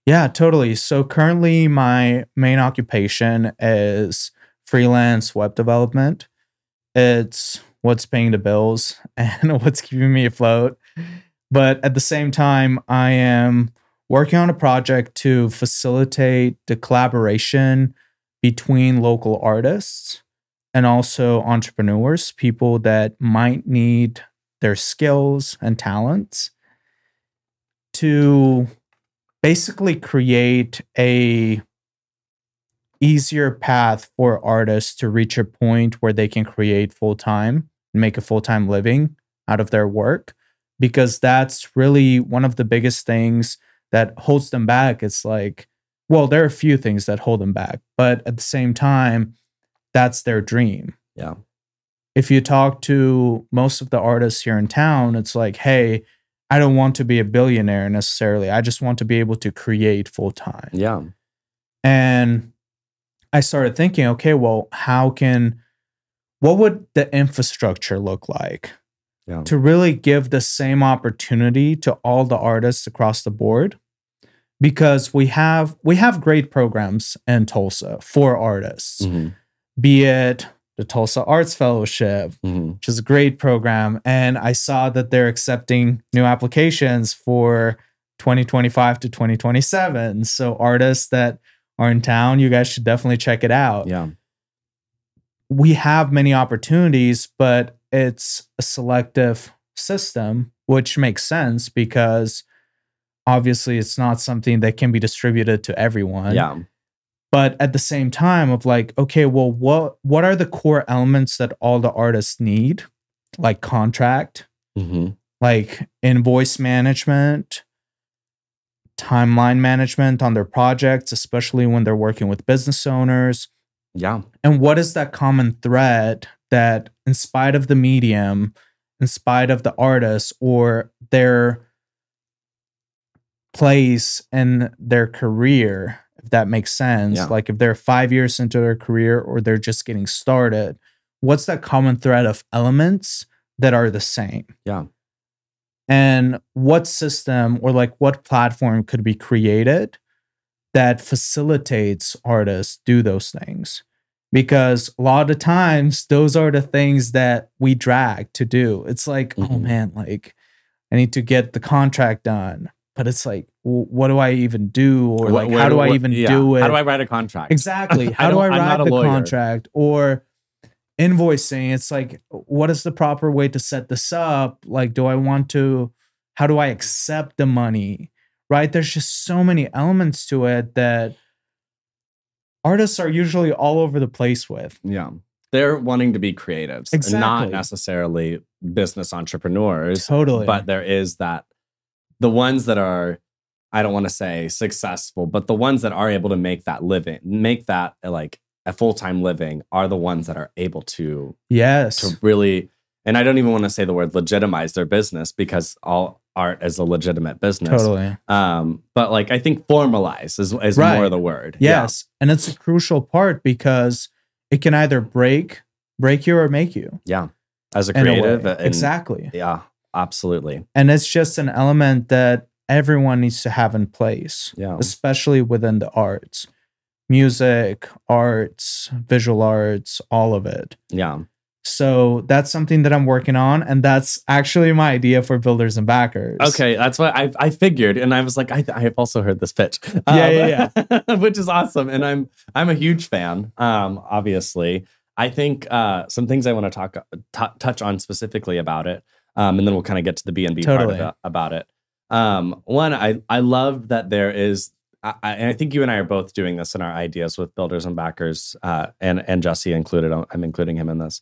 [SPEAKER 2] Yeah, totally. So currently, my main occupation is freelance web development. It's what's paying the bills and what's keeping me afloat. But at the same time, I am working on a project to facilitate the collaboration between local artists and also entrepreneurs, people that might need their skills and talents to basically create a easier path for artists to reach a point where they can create full time and make a full time living out of their work because that's really one of the biggest things that holds them back it's like well, there are a few things that hold them back, but at the same time, that's their dream.
[SPEAKER 1] Yeah.
[SPEAKER 2] If you talk to most of the artists here in town, it's like, hey, I don't want to be a billionaire necessarily. I just want to be able to create full time.
[SPEAKER 1] Yeah.
[SPEAKER 2] And I started thinking, okay, well, how can, what would the infrastructure look like
[SPEAKER 1] Yeah.
[SPEAKER 2] to really give the same opportunity to all the artists across the board? Because we have we have great programs in Tulsa for artists,
[SPEAKER 1] Mhm.
[SPEAKER 2] be it the Tulsa Arts Fellowship,
[SPEAKER 1] Mhm.
[SPEAKER 2] which is a great program. And I saw that they're accepting new applications for 2025 to 2027. So artists that are in town, you guys should definitely check it out.
[SPEAKER 1] Yeah.
[SPEAKER 2] We have many opportunities, but it's a selective system, which makes sense because obviously it's not something that can be distributed to everyone
[SPEAKER 1] Yeah.
[SPEAKER 2] but at the same time of like okay well what what are the core elements that all the artists need like contract
[SPEAKER 1] hmm
[SPEAKER 2] like invoice management timeline management on their projects especially when they're working with business owners
[SPEAKER 1] Yeah.
[SPEAKER 2] and what is that common thread that in spite of the medium in spite of the artist or their place in their career if that makes sense
[SPEAKER 1] Yeah.
[SPEAKER 2] like if they're five years into their career or they're just getting started what's that common thread of elements that are the same
[SPEAKER 1] Yeah.
[SPEAKER 2] and what system or like what platform could be created that facilitates artists do those things because a lot of times those are the things that we drag to do it's like oh
[SPEAKER 1] Mhm.
[SPEAKER 2] man like i need to get the contract done but it's like what do i even do or like
[SPEAKER 1] where
[SPEAKER 2] how do i even
[SPEAKER 1] yeah.
[SPEAKER 2] do it
[SPEAKER 1] How do I write a contract?
[SPEAKER 2] Exactly. How do I
[SPEAKER 1] don't- I'm
[SPEAKER 2] write
[SPEAKER 1] a
[SPEAKER 2] the contract or invoicing? It's like, what is the proper way to set this up? Like, do I want to, how do I accept the money? Right? There's just so many elements to it that artists are usually all over the place with.
[SPEAKER 1] Yeah. They're wanting to be creatives, and not necessarily business entrepreneurs.
[SPEAKER 2] Totally.
[SPEAKER 1] But there is that the ones that are, I don't want to say successful, but the ones that are able to make that living, make that uh, like a full time living, are the ones that are able to
[SPEAKER 2] yes.
[SPEAKER 1] to really. And I don't even want to say the word legitimize their business because all art is a legitimate business.
[SPEAKER 2] Totally.
[SPEAKER 1] Um, but like I think formalize is is
[SPEAKER 2] Right.
[SPEAKER 1] more the word. Yeah.
[SPEAKER 2] Yes. And it's a crucial part because it can either break, break you or make you.
[SPEAKER 1] Yeah. As a
[SPEAKER 2] in a
[SPEAKER 1] creative. and-
[SPEAKER 2] exactly.
[SPEAKER 1] Yeah. Absolutely.
[SPEAKER 2] And it's just an element that everyone needs to have in place,
[SPEAKER 1] Yeah.
[SPEAKER 2] especially within the arts music, arts, visual arts, all of it.
[SPEAKER 1] Yeah.
[SPEAKER 2] So that's something that I'm working on. And that's actually my idea for builders and backers.
[SPEAKER 1] Okay, that's what I I figured, and I was like, I I have also heard this pitch.
[SPEAKER 2] Yeah, yeah,
[SPEAKER 1] yeah, which is awesome, and I'm I'm a huge fan. Um, obviously, I think uh, some things I want to talk t- touch on specifically about it, um, and then we'll kind of get to the B and B part it, about it. Um, one, I I love that there is. I, I- and I think you and I are both doing this in our ideas with builders and backers, uh, and and Jesse included. I'm including him in this.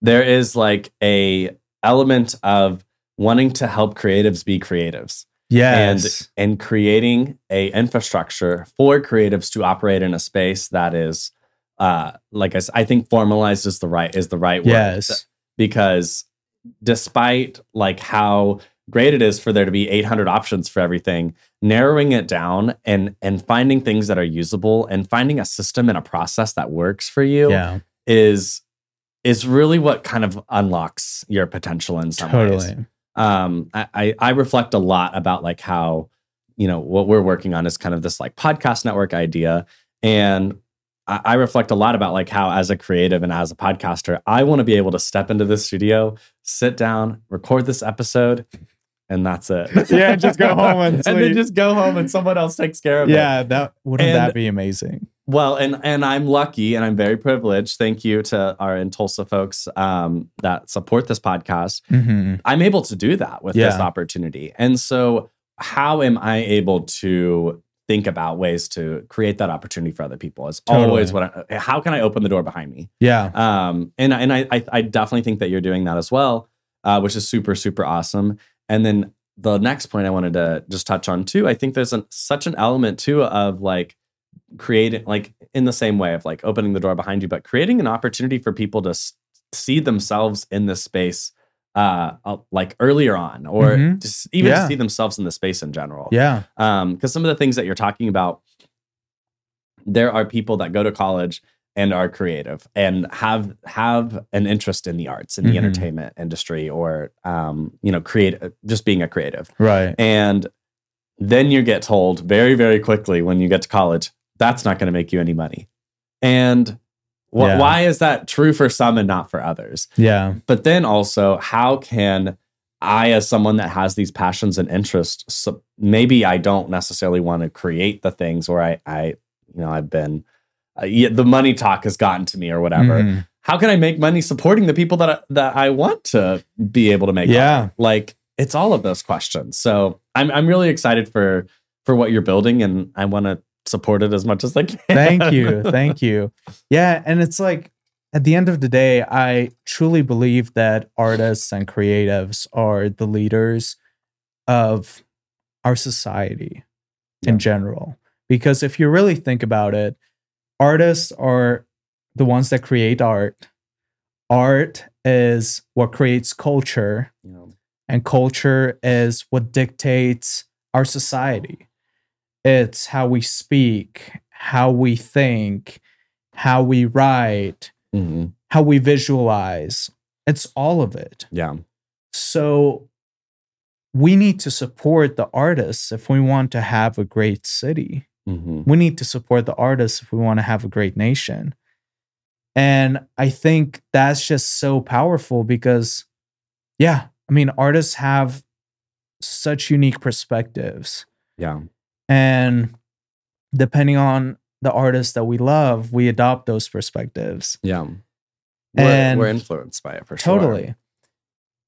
[SPEAKER 1] There is like a element of wanting to help creatives be creatives
[SPEAKER 2] Yes.
[SPEAKER 1] and and creating a infrastructure for creatives to operate in a space that is uh like I, I think formalized is the right is the right word
[SPEAKER 2] yes.
[SPEAKER 1] because despite like how great it is for there to be 800 options for everything narrowing it down and and finding things that are usable and finding a system and a process that works for you
[SPEAKER 2] Yeah.
[SPEAKER 1] is is really what kind of unlocks your potential in some ways. Um I, I I reflect a lot about like how you know what we're working on is kind of this like podcast network idea. And I, I reflect a lot about like how as a creative and as a podcaster i want to be able to step into the studio sit down record this episode and that's it
[SPEAKER 2] Yeah, just go home and
[SPEAKER 1] and then just go home and someone else takes care of it
[SPEAKER 2] Yeah. That wouldn't
[SPEAKER 1] And-
[SPEAKER 2] that be amazing?
[SPEAKER 1] well, and and I'm lucky and I'm very privileged. Thank you to our in Tulsa folks um, that support this podcast.
[SPEAKER 2] hmm
[SPEAKER 1] I'm able to do that with this opportunity. And so, how am I able to think about ways to create that opportunity for other people? Is
[SPEAKER 2] Totally.
[SPEAKER 1] always what. I, how can I open the door behind me?
[SPEAKER 2] Yeah.
[SPEAKER 1] Um, and and I, I I definitely think that you're doing that as well, uh, which is super super awesome. And then the next point I wanted to just touch on too, I think there's an, such an element too of like creating like in the same way of like opening the door behind you, but creating an opportunity for people to s- see themselves in this space uh, uh, like earlier on or
[SPEAKER 2] Mhm.
[SPEAKER 1] just even
[SPEAKER 2] Yeah.
[SPEAKER 1] to see themselves in the space in general.
[SPEAKER 2] Yeah.
[SPEAKER 1] Um, because some of the things that you're talking about, there are people that go to college and are creative and have have an interest in the arts in the
[SPEAKER 2] Mhm.
[SPEAKER 1] entertainment industry or um, you know, create just being a creative.
[SPEAKER 2] Right.
[SPEAKER 1] And then you get told very, very quickly when you get to college, that's not going to make you any money. And wh-
[SPEAKER 2] Yeah.
[SPEAKER 1] why is that true for some and not for others?
[SPEAKER 2] Yeah.
[SPEAKER 1] But then also, how can I, as someone that has these passions and interests, so maybe I don't necessarily want to create the things where I, I you know, I've been, uh, yeah, the money talk has gotten to me or whatever.
[SPEAKER 2] Mhm.
[SPEAKER 1] How can I make money supporting the people that I, that I want to be able to make?
[SPEAKER 2] Yeah.
[SPEAKER 1] money? like it's all of those questions. So I'm I'm really excited for for what you're building, and I want to support it as much as I can.
[SPEAKER 2] Thank you. Thank you. Yeah. And it's like at the end of the day, I truly believe that artists and creatives are the leaders of our society
[SPEAKER 1] Yeah.
[SPEAKER 2] in general. Because if you really think about it, artists are the ones that create art. Art is what creates culture,
[SPEAKER 1] know,
[SPEAKER 2] and culture is what dictates our society. It's how we speak, how we think, how we write,
[SPEAKER 1] mhm.
[SPEAKER 2] how we visualize. It's all of it.
[SPEAKER 1] Yeah.
[SPEAKER 2] So we need to support the artists if we want to have a great city.
[SPEAKER 1] hmm
[SPEAKER 2] We need to support the artists if we want to have a great nation. And I think that's just so powerful because, yeah, I mean, artists have such unique perspectives.
[SPEAKER 1] Yeah.
[SPEAKER 2] And depending on the artists that we love, we adopt those perspectives.
[SPEAKER 1] Yeah. We're,
[SPEAKER 2] And-
[SPEAKER 1] we're influenced by it for sure.
[SPEAKER 2] Totally.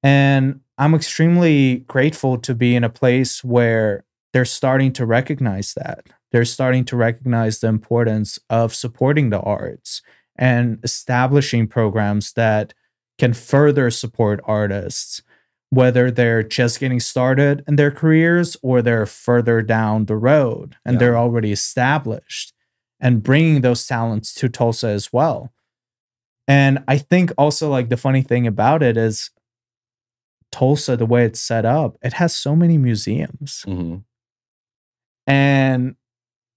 [SPEAKER 2] And I'm extremely grateful to be in a place where they're starting to recognize that. They're starting to recognize the importance of supporting the arts and establishing programs that can further support artists, whether they're just getting started in their careers or they're further down the road and
[SPEAKER 1] Yeah.
[SPEAKER 2] they're already established and bringing those talents to Tulsa as well. And I think also like the funny thing about it is Tulsa, the way it's set up, it has so many museums.
[SPEAKER 1] hmm
[SPEAKER 2] And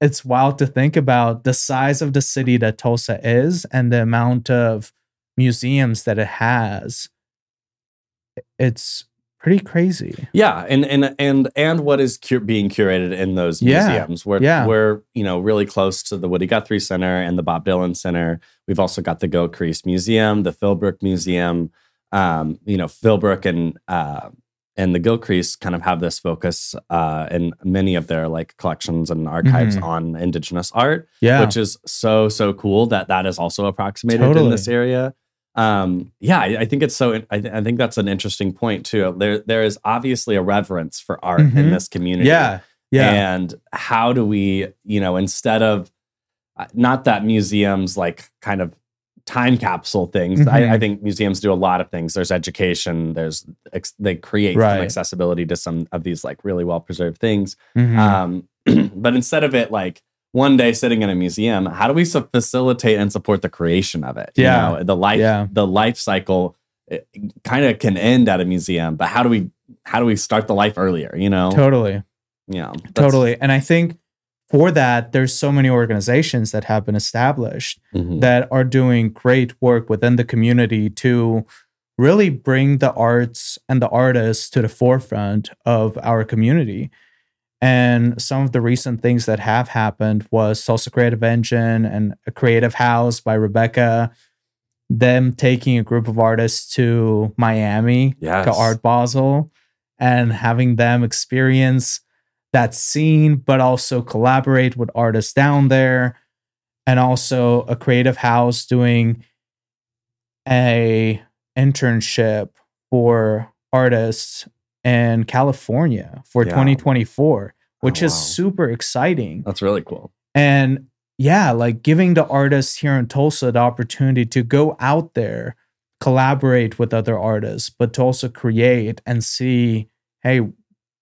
[SPEAKER 2] it's wild to think about the size of the city that Tulsa is and the amount of museums that it has. It's pretty crazy.
[SPEAKER 1] Yeah, and and and and what is cu- being curated in those
[SPEAKER 2] Yeah,
[SPEAKER 1] museums? We're
[SPEAKER 2] yeah.
[SPEAKER 1] we're you know really close to the Woody Guthrie Center and the Bob Dylan Center. We've also got the Gilcrease Museum, the Philbrook Museum. Um, you know, Philbrook and uh, and the Gilcrease kind of have this focus uh, in many of their like collections and archives
[SPEAKER 2] Mhm.
[SPEAKER 1] on Indigenous art,
[SPEAKER 2] Yeah.
[SPEAKER 1] which is so so cool that that is also approximated
[SPEAKER 2] Totally.
[SPEAKER 1] in this area. Um, yeah, I, I think it's so. I, th- I think that's an interesting point too. There there is obviously a reverence for art in
[SPEAKER 2] Mhm.
[SPEAKER 1] this community.
[SPEAKER 2] yeah. Yeah.
[SPEAKER 1] And how do we, you know, instead of uh, not that museums like kind of time capsule things.
[SPEAKER 2] Mhm.
[SPEAKER 1] I, I think museums do a lot of things. There's education. There's ex- they create
[SPEAKER 2] Right.
[SPEAKER 1] some accessibility to some of these like really well preserved things.
[SPEAKER 2] Mhm.
[SPEAKER 1] Um, but instead of it like one day sitting in a museum, how do we so facilitate and support the creation of it? You
[SPEAKER 2] Yeah.
[SPEAKER 1] know, the life,
[SPEAKER 2] Yeah.
[SPEAKER 1] the life cycle kind of can end at a museum, but how do we, how do we start the life earlier? You know,
[SPEAKER 2] totally.
[SPEAKER 1] yeah,
[SPEAKER 2] Totally. And I think for that, there's so many organizations that have been established
[SPEAKER 1] Mhm.
[SPEAKER 2] that are doing great work within the community to really bring the arts and the artists to the forefront of our community. And some of the recent things that have happened was Tulsa Creative Engine and a Creative House by Rebecca, them taking a group of artists to Miami
[SPEAKER 1] Yes.
[SPEAKER 2] to Art Basel and having them experience that scene, but also collaborate with artists down there. And also a creative house doing a internship for artists in California for
[SPEAKER 1] Yeah.
[SPEAKER 2] 2024, which
[SPEAKER 1] Oh,
[SPEAKER 2] is super exciting.
[SPEAKER 1] That's really cool.
[SPEAKER 2] And yeah, like giving the artists here in Tulsa the opportunity to go out there, collaborate with other artists, but to also create and see, hey,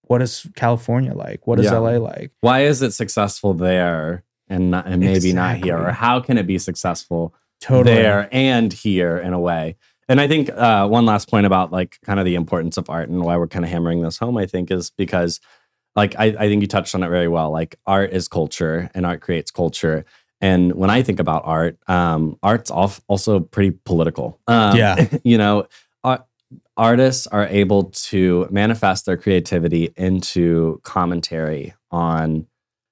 [SPEAKER 2] what is California like? What is
[SPEAKER 1] Yeah.
[SPEAKER 2] LA like?
[SPEAKER 1] Why is it successful there and not, and maybe exactly. not here, or how can it be successful
[SPEAKER 2] totally.
[SPEAKER 1] there and here in a way? And I think uh, one last point about like kind of the importance of art and why we're kind of hammering this home, I think, is because like I, I think you touched on it very well. Like art is culture and art creates culture. And when I think about art, um, art's also pretty political. Um,
[SPEAKER 2] yeah.
[SPEAKER 1] You know, art, artists are able to manifest their creativity into commentary on.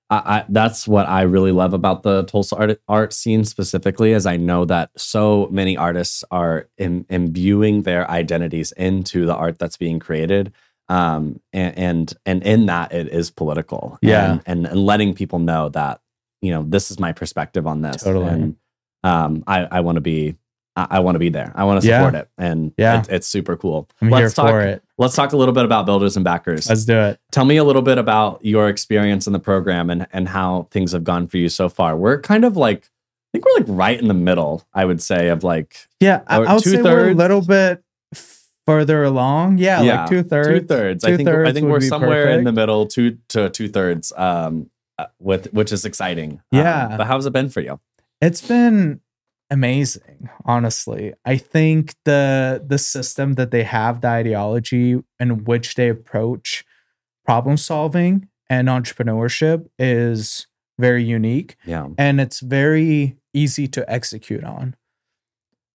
[SPEAKER 1] I, I, that's what I really love about the Tulsa art, art scene specifically, is I know that so many artists are Im, imbuing their identities into the art that's being created um, and, and and in that it is political.
[SPEAKER 2] Yeah,
[SPEAKER 1] and, and, and letting people know that you know this is my perspective on this.
[SPEAKER 2] Totally.
[SPEAKER 1] And um, I I want to be I, I want to be there. I want to support yeah. it, and
[SPEAKER 2] yeah,
[SPEAKER 1] it, it's super cool.
[SPEAKER 2] I'm let's here
[SPEAKER 1] talk,
[SPEAKER 2] for it.
[SPEAKER 1] Let's talk a little bit about builders and backers.
[SPEAKER 2] Let's do it.
[SPEAKER 1] Tell me a little bit about your experience in the program and and how things have gone for you so far. We're kind of like I think we're like right in the middle. I would say of like
[SPEAKER 2] yeah, I, I would say we're a little bit further along. Yeah, yeah like two thirds.
[SPEAKER 1] Two thirds. I think I think we're somewhere perfect. in the middle, two to two thirds. Um, uh, with which is exciting.
[SPEAKER 2] Yeah.
[SPEAKER 1] Um, but how's it been for you?
[SPEAKER 2] It's been amazing, honestly. I think the the system that they have, the ideology in which they approach problem solving and entrepreneurship is very unique.
[SPEAKER 1] Yeah.
[SPEAKER 2] And it's very easy to execute on.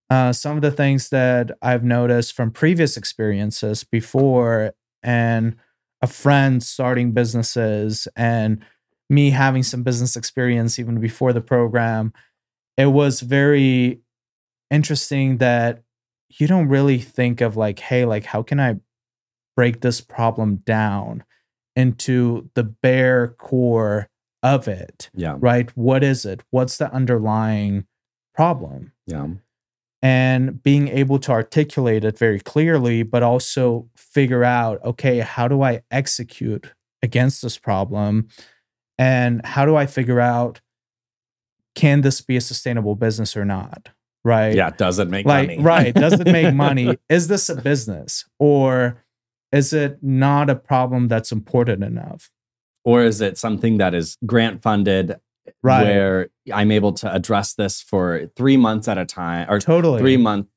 [SPEAKER 2] Uh, some of the things that I've noticed from previous experiences before and a friend starting businesses and me having some business experience even before the program, it was very interesting that you don't really think of like, hey, like, how can I break this problem down into the bare core of it?
[SPEAKER 1] Yeah.
[SPEAKER 2] Right. What is it? What's the underlying problem?
[SPEAKER 1] Yeah
[SPEAKER 2] and being able to articulate it very clearly, but also figure out, okay, how do I execute against this problem? And how do I figure out, can this be a sustainable business or not? Right.
[SPEAKER 1] Yeah. Does it make
[SPEAKER 2] like,
[SPEAKER 1] money?
[SPEAKER 2] right. Does it make money? Is this a business or is it not a problem that's important enough?
[SPEAKER 1] Or is it something that is grant funded
[SPEAKER 2] right.
[SPEAKER 1] where I'm able to address this for three months at a time or
[SPEAKER 2] totally
[SPEAKER 1] three month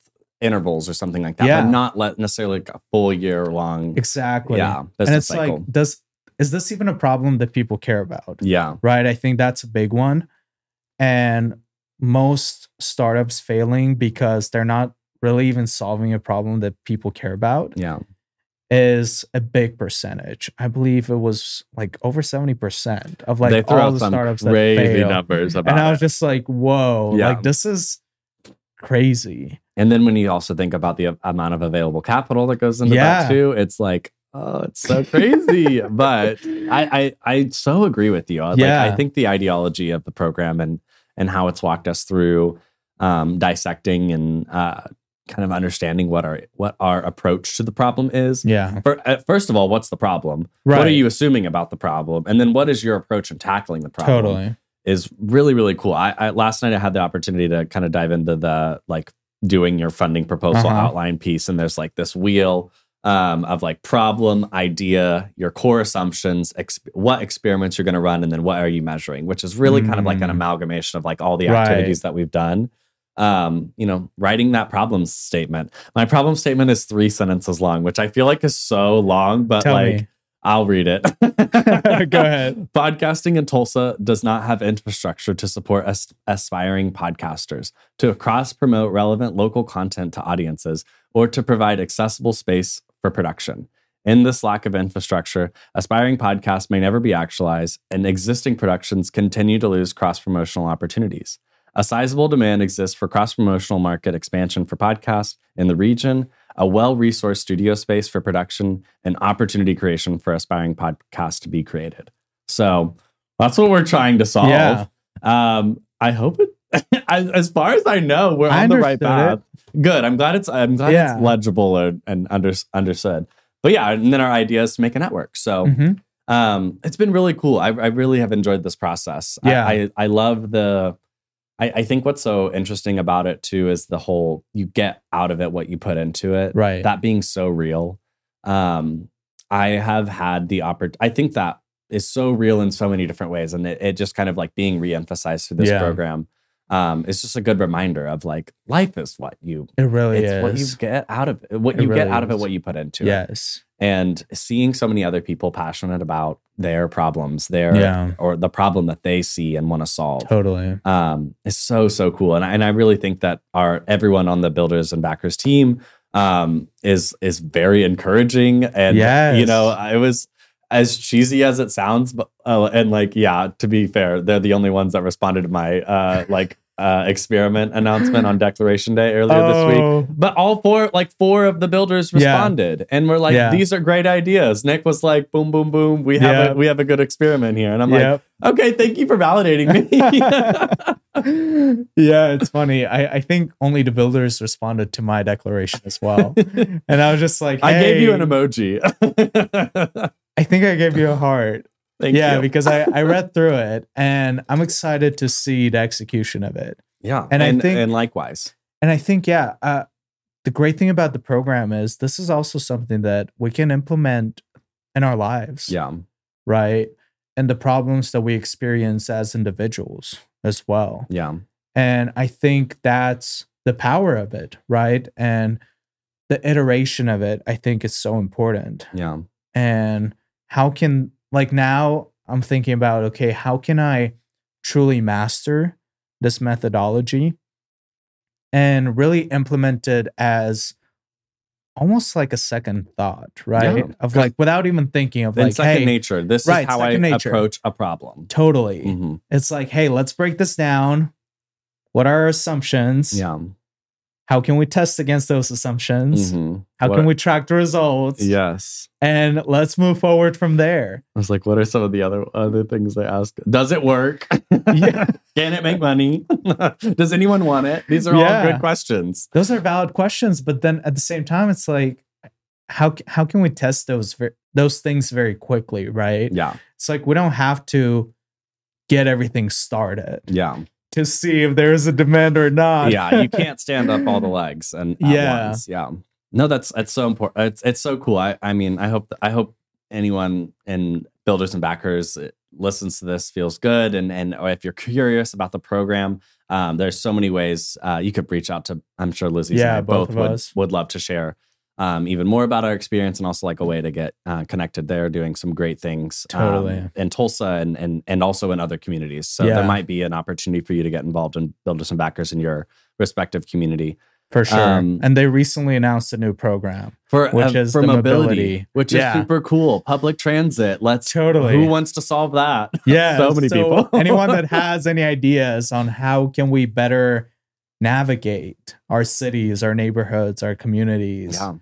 [SPEAKER 1] intervals or something like that,
[SPEAKER 2] yeah.
[SPEAKER 1] but not let necessarily like a full year long.
[SPEAKER 2] Exactly.
[SPEAKER 1] Yeah.
[SPEAKER 2] And it's cycle. like, does, is this even a problem that people care about?
[SPEAKER 1] Yeah.
[SPEAKER 2] Right. I think that's a big one. And most startups failing because they're not really even solving a problem that people care about.
[SPEAKER 1] Yeah
[SPEAKER 2] is a big percentage. I believe it was like over 70% of like all
[SPEAKER 1] the
[SPEAKER 2] startups
[SPEAKER 1] that crazy fail. numbers about
[SPEAKER 2] And I was just like, whoa, yeah. like this is crazy.
[SPEAKER 1] And then when you also think about the amount of available capital that goes into yeah. that too, it's like, oh, it's so crazy. but I, I I so agree with you. Like,
[SPEAKER 2] yeah.
[SPEAKER 1] I think the ideology of the program and and how it's walked us through um, dissecting and uh, kind of understanding what our what our approach to the problem is.
[SPEAKER 2] Yeah.
[SPEAKER 1] For, uh, first of all, what's the problem?
[SPEAKER 2] Right.
[SPEAKER 1] What are you assuming about the problem? And then what is your approach in tackling the problem?
[SPEAKER 2] Totally.
[SPEAKER 1] Is really really cool. I, I last night I had the opportunity to kind of dive into the like doing your funding proposal uh-huh. outline piece, and there's like this wheel um, of like problem, idea, your core assumptions, exp- what experiments you're going to run, and then what are you measuring, which is really mm. kind of like an mm. amalgamation of like all the activities right. that we've done um, you know, writing that problem statement. My problem statement is three sentences long, which I feel like is so long, but
[SPEAKER 2] Tell
[SPEAKER 1] like
[SPEAKER 2] me.
[SPEAKER 1] I'll read it.
[SPEAKER 2] Go ahead.
[SPEAKER 1] Podcasting in Tulsa does not have infrastructure to support as- aspiring podcasters, to cross promote relevant local content to audiences, or to provide accessible space for production. In this lack of infrastructure, aspiring podcasts may never be actualized, and existing productions continue to lose cross promotional opportunities. A sizable demand exists for cross promotional market expansion for podcasts in the region, a well resourced studio space for production, and opportunity creation for aspiring podcasts to be created. So that's what we're trying to solve.
[SPEAKER 2] Yeah.
[SPEAKER 1] Um, I hope it, as, as, far as I know, we're I on the right path. It. Good. I'm glad it's I'm glad yeah. it's legible and, and under, understood. But yeah, and then our idea is to make a network. So mm-hmm. um, it's been really cool. I, I, really have enjoyed this process.
[SPEAKER 2] Yeah.
[SPEAKER 1] I, I, I love the I, I, think what's so interesting about it too is the whole you get out of it what you put into it.
[SPEAKER 2] Right.
[SPEAKER 1] That being so real. Um, I have had the opportunity. I think that is so real in so many different ways, and it, it just kind of like being reemphasized through this yeah. program. Um, it's just a good reminder of like life is what you
[SPEAKER 2] it really
[SPEAKER 1] it's
[SPEAKER 2] is
[SPEAKER 1] what you get out of it, what it you really get out is. of it, what you put into
[SPEAKER 2] yes. it.
[SPEAKER 1] Yes, and seeing so many other people passionate about their problems, their yeah. or the problem that they see and want to solve,
[SPEAKER 2] totally,
[SPEAKER 1] um, is so so cool. And I, and I really think that our everyone on the builders and backers team um, is is very encouraging. And yes. you know, it was as cheesy as it sounds, but uh, and like yeah, to be fair, they're the only ones that responded to my uh, like uh, experiment announcement on Declaration Day earlier oh. this week. Oh. But all four, like four of the builders responded, yeah. and we're like, yeah. "These are great ideas." Nick was like, "Boom, boom, boom. We have a we have a good experiment here," and I'm yep. like, "Okay, thank you for validating
[SPEAKER 2] me." yeah, it's funny. I I think only the builders responded to my declaration as well, and I was just like, hey.
[SPEAKER 1] "I gave you an emoji."
[SPEAKER 2] I think I gave you a heart.
[SPEAKER 1] Thank
[SPEAKER 2] yeah,
[SPEAKER 1] you.
[SPEAKER 2] because I, I read through it and I'm excited to see the execution of it.
[SPEAKER 1] Yeah. And, and I think and likewise.
[SPEAKER 2] And I think, yeah, uh, the great thing about the program is this is also something that we can implement in our lives.
[SPEAKER 1] Yeah.
[SPEAKER 2] Right. And the problems that we experience as individuals as well.
[SPEAKER 1] Yeah.
[SPEAKER 2] And I think that's the power of it, right? And the iteration of it, I think is so important.
[SPEAKER 1] Yeah.
[SPEAKER 2] And how can like now I'm thinking about okay, how can I truly master this methodology and really implement it as almost like a second thought, right? Yeah, of like without even thinking of like
[SPEAKER 1] second
[SPEAKER 2] hey,
[SPEAKER 1] nature. This right, is how I nature. approach a problem.
[SPEAKER 2] Totally. Mm-hmm. It's like, hey, let's break this down. What are our assumptions?
[SPEAKER 1] Yeah.
[SPEAKER 2] How can we test against those assumptions? Mm-hmm. How what, can we track the results?
[SPEAKER 1] Yes.
[SPEAKER 2] And let's move forward from there.
[SPEAKER 1] I was like, what are some of the other other things they ask? Does it work? Yeah. can it make money? Does anyone want it? These are yeah. all good questions.
[SPEAKER 2] Those are valid questions, but then at the same time, it's like, how how can we test those those things very quickly, right?
[SPEAKER 1] Yeah.
[SPEAKER 2] It's like we don't have to get everything started.
[SPEAKER 1] Yeah
[SPEAKER 2] to see if there's a demand or not.
[SPEAKER 1] yeah, you can't stand up all the legs and yeah, once. yeah. No, that's that's so important. It's it's so cool. I I mean, I hope I hope anyone in builders and backers uh, listens to this feels good and and if you're curious about the program um, there's so many ways uh, you could reach out to i'm sure lizzie yeah, both, both would, would love to share um, even more about our experience and also like a way to get uh, connected there, doing some great things
[SPEAKER 2] totally
[SPEAKER 1] um, in Tulsa and, and and also in other communities. So yeah. there might be an opportunity for you to get involved and build some backers in your respective community.
[SPEAKER 2] For sure. Um, and they recently announced a new program
[SPEAKER 1] for which uh, is for mobility, mobility, which yeah. is super cool. Public transit. Let's
[SPEAKER 2] totally.
[SPEAKER 1] Who wants to solve that?
[SPEAKER 2] Yeah,
[SPEAKER 1] so many so
[SPEAKER 2] people. anyone that has any ideas on how can we better navigate our cities, our neighborhoods, our communities?
[SPEAKER 1] Yeah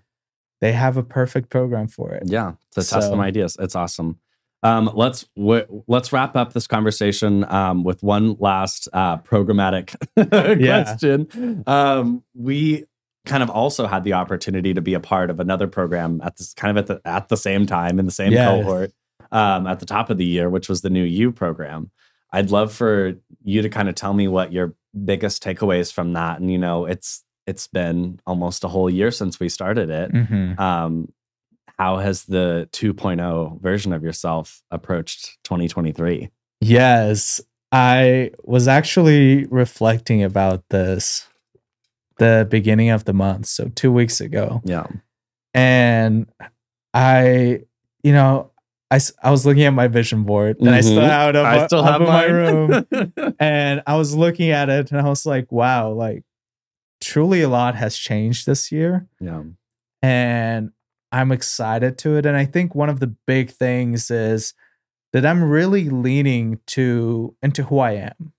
[SPEAKER 2] they have a perfect program for it.
[SPEAKER 1] Yeah, to so. test some ideas. It's awesome. Um, let's w- let's wrap up this conversation um, with one last uh, programmatic question. Um, we kind of also had the opportunity to be a part of another program at this kind of at the at the same time in the same yeah. cohort um, at the top of the year, which was the New U program. I'd love for you to kind of tell me what your biggest takeaways from that, and you know, it's it's been almost a whole year since we started it. Mm-hmm. Um, how has the 2.0 version of yourself approached 2023?
[SPEAKER 2] Yes, I was actually reflecting about this the beginning of the month, so two weeks ago.
[SPEAKER 1] Yeah.
[SPEAKER 2] And I, you know, I, I was looking at my vision board and mm-hmm. I still have it up, I still have in my room. and I was looking at it and I was like, wow, like truly a lot has changed this year.
[SPEAKER 1] Yeah.
[SPEAKER 2] And I'm excited to it. And I think one of the big things is that I'm really leaning to into who I am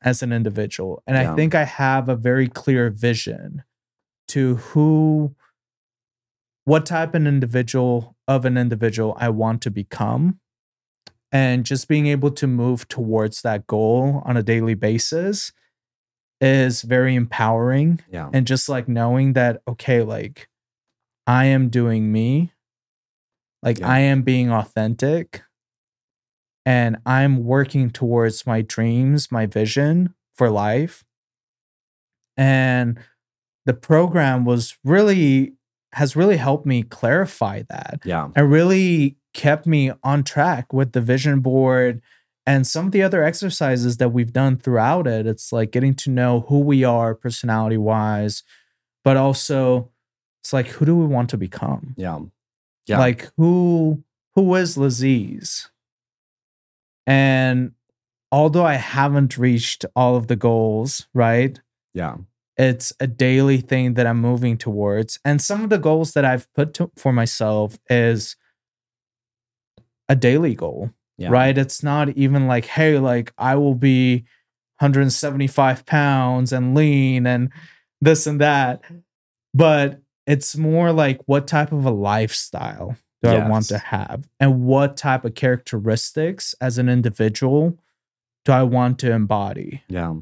[SPEAKER 2] as an individual. And yeah. I think I have a very clear vision to who what type of individual of an individual I want to become. And just being able to move towards that goal on a daily basis is very empowering.
[SPEAKER 1] Yeah.
[SPEAKER 2] And just like knowing that, okay, like I am doing me, like yeah. I am being authentic, and I'm working towards my dreams, my vision for life. And the program was really has really helped me clarify that.
[SPEAKER 1] Yeah.
[SPEAKER 2] And really kept me on track with the vision board and some of the other exercises that we've done throughout it. It's like getting to know who we are personality wise, but also it's like who do we want to become?
[SPEAKER 1] Yeah. Yeah.
[SPEAKER 2] Like who who is Laziz? And although I haven't reached all of the goals, right?
[SPEAKER 1] Yeah.
[SPEAKER 2] It's a daily thing that I'm moving towards. And some of the goals that I've put to, for myself is a daily goal, yeah. right? It's not even like, hey, like I will be 175 pounds and lean and this and that. Mm-hmm. But it's more like what type of a lifestyle do yes. I want to have? And what type of characteristics as an individual do I want to embody?
[SPEAKER 1] Yeah.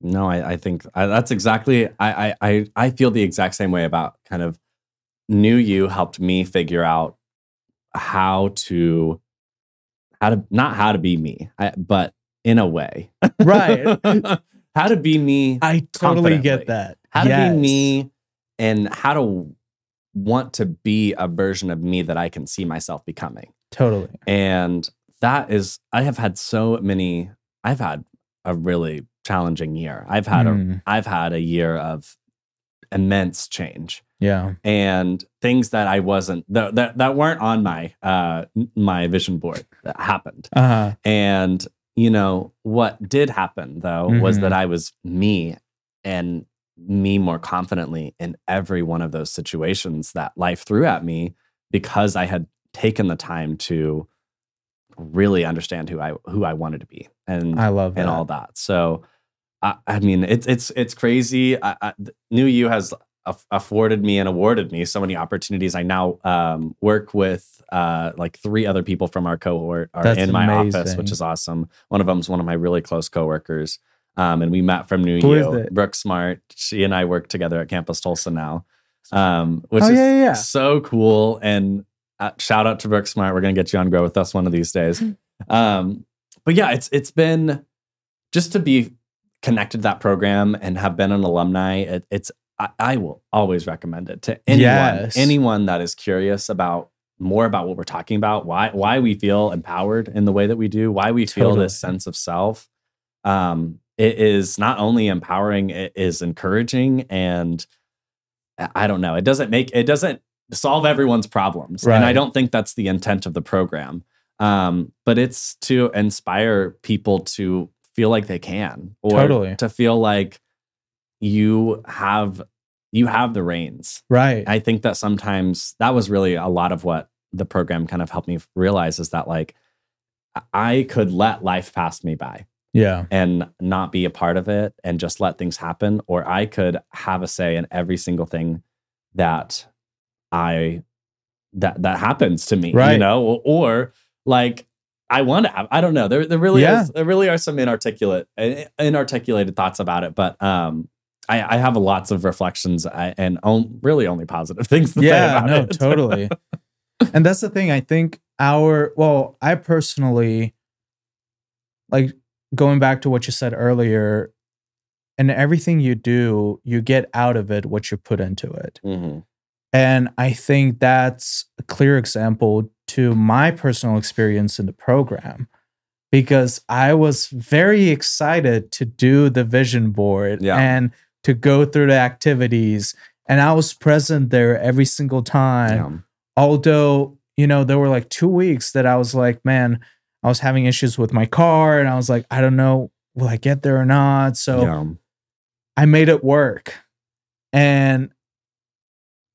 [SPEAKER 1] No, I, I think I, that's exactly I, I I feel the exact same way about kind of New U helped me figure out how to how to not how to be me, I, but in a way,
[SPEAKER 2] right?
[SPEAKER 1] how to be me.
[SPEAKER 2] I totally get that.
[SPEAKER 1] How yes. to be me, and how to want to be a version of me that I can see myself becoming.
[SPEAKER 2] Totally.
[SPEAKER 1] And that is, I have had so many. I've had a really challenging year. I've had mm. a I've had a year of immense change.
[SPEAKER 2] Yeah.
[SPEAKER 1] And things that I wasn't that that, that weren't on my uh my vision board that happened.
[SPEAKER 2] Uh-huh.
[SPEAKER 1] And you know, what did happen though mm-hmm. was that mm-hmm. I was me and me more confidently in every one of those situations that life threw at me because I had taken the time to really understand who I who I wanted to be and
[SPEAKER 2] I love that.
[SPEAKER 1] and all that. So I, I mean, it's it's it's crazy. I, I, New U has afforded me and awarded me so many opportunities. I now um, work with uh, like three other people from our cohort are That's in my amazing. office, which is awesome. One of them is one of my really close coworkers, um, and we met from New Who You. Brooke Smart. She and I work together at Campus Tulsa now, um, which oh, is yeah, yeah. so cool. And uh, shout out to Brooke Smart. We're gonna get you on Grow with us one of these days. Um, but yeah, it's it's been just to be connected that program and have been an alumni, it, it's I, I, will always recommend it to anyone yes. anyone that is curious about more about what we're talking about, why why we feel empowered in the way that we do, why we feel totally. this sense of self. Um, it is not only empowering, it is encouraging, and I don't know. It doesn't make it doesn't solve everyone's problems, right. and I don't think that's the intent of the program. Um, but it's to inspire people to feel like they can or totally. to feel like you have you have the reins.
[SPEAKER 2] Right.
[SPEAKER 1] I think that sometimes that was really a lot of what the program kind of helped me realize is that like I could let life pass me by.
[SPEAKER 2] Yeah.
[SPEAKER 1] And not be a part of it and just let things happen or I could have a say in every single thing that I that that happens to me, right. you know, or, or like I want to have. I don't know. There, there really yeah. is. There really are some inarticulate, inarticulated thoughts about it. But um, I, I have lots of reflections and on, really only positive things to yeah, say about
[SPEAKER 2] no,
[SPEAKER 1] it.
[SPEAKER 2] totally. and that's the thing. I think our well, I personally like going back to what you said earlier. And everything you do, you get out of it what you put into it.
[SPEAKER 1] Mm-hmm.
[SPEAKER 2] And I think that's a clear example to my personal experience in the program because I was very excited to do the vision board yeah. and to go through the activities. And I was present there every single time. Yeah. Although, you know, there were like two weeks that I was like, man, I was having issues with my car and I was like, I don't know, will I get there or not? So yeah. I made it work. And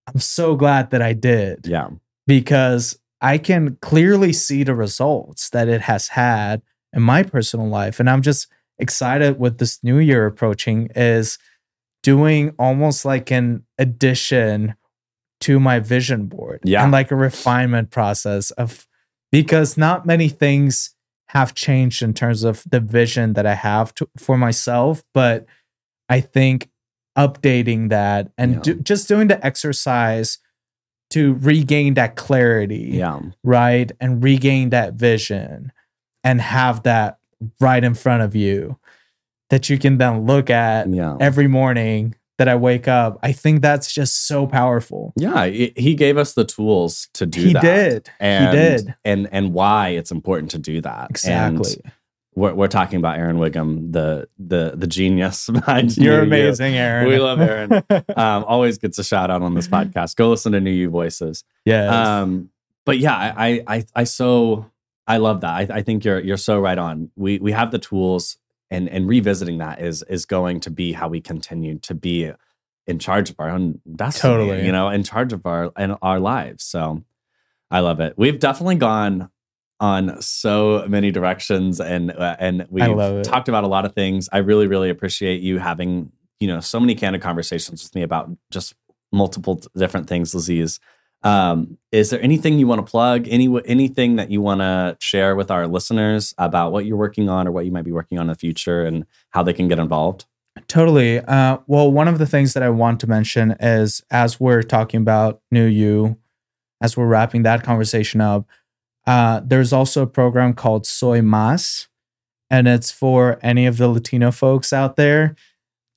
[SPEAKER 2] I'm so glad that I did.
[SPEAKER 1] Yeah.
[SPEAKER 2] Because I can clearly see the results that it has had in my personal life. And I'm just excited with this new year approaching is doing almost like an addition to my vision board.
[SPEAKER 1] Yeah.
[SPEAKER 2] And like a refinement process of because not many things have changed in terms of the vision that I have to, for myself, but I think updating that and yeah. do, just doing the exercise to regain that clarity.
[SPEAKER 1] Yeah.
[SPEAKER 2] Right. And regain that vision and have that right in front of you that you can then look at
[SPEAKER 1] yeah.
[SPEAKER 2] every morning that I wake up. I think that's just so powerful.
[SPEAKER 1] Yeah, he gave us the tools to do
[SPEAKER 2] he
[SPEAKER 1] that.
[SPEAKER 2] did.
[SPEAKER 1] And,
[SPEAKER 2] he did.
[SPEAKER 1] And and why it's important to do that.
[SPEAKER 2] Exactly.
[SPEAKER 1] And we're, we're talking about Aaron Wiggum, the the the genius behind
[SPEAKER 2] You're amazing. Aaron.
[SPEAKER 1] We love Aaron. um, always gets a shout out on this podcast. Go listen to New U Voices.
[SPEAKER 2] Yeah.
[SPEAKER 1] Um, but yeah, I I I so I love that. I, I think you're you're so right on. We we have the tools and and revisiting that is is going to be how we continue to be in charge of our own destiny.
[SPEAKER 2] Totally.
[SPEAKER 1] You know, in charge of our and our lives. So I love it. We've definitely gone on so many directions and uh, and we've talked about a lot of things. I really really appreciate you having, you know, so many candid conversations with me about just multiple different things, Laziz. Um, is there anything you want to plug? Any anything that you want to share with our listeners about what you're working on or what you might be working on in the future and how they can get involved?
[SPEAKER 2] Totally. Uh, well, one of the things that I want to mention is as we're talking about New U, as we're wrapping that conversation up, uh, there's also a program called Soy Mas, and it's for any of the Latino folks out there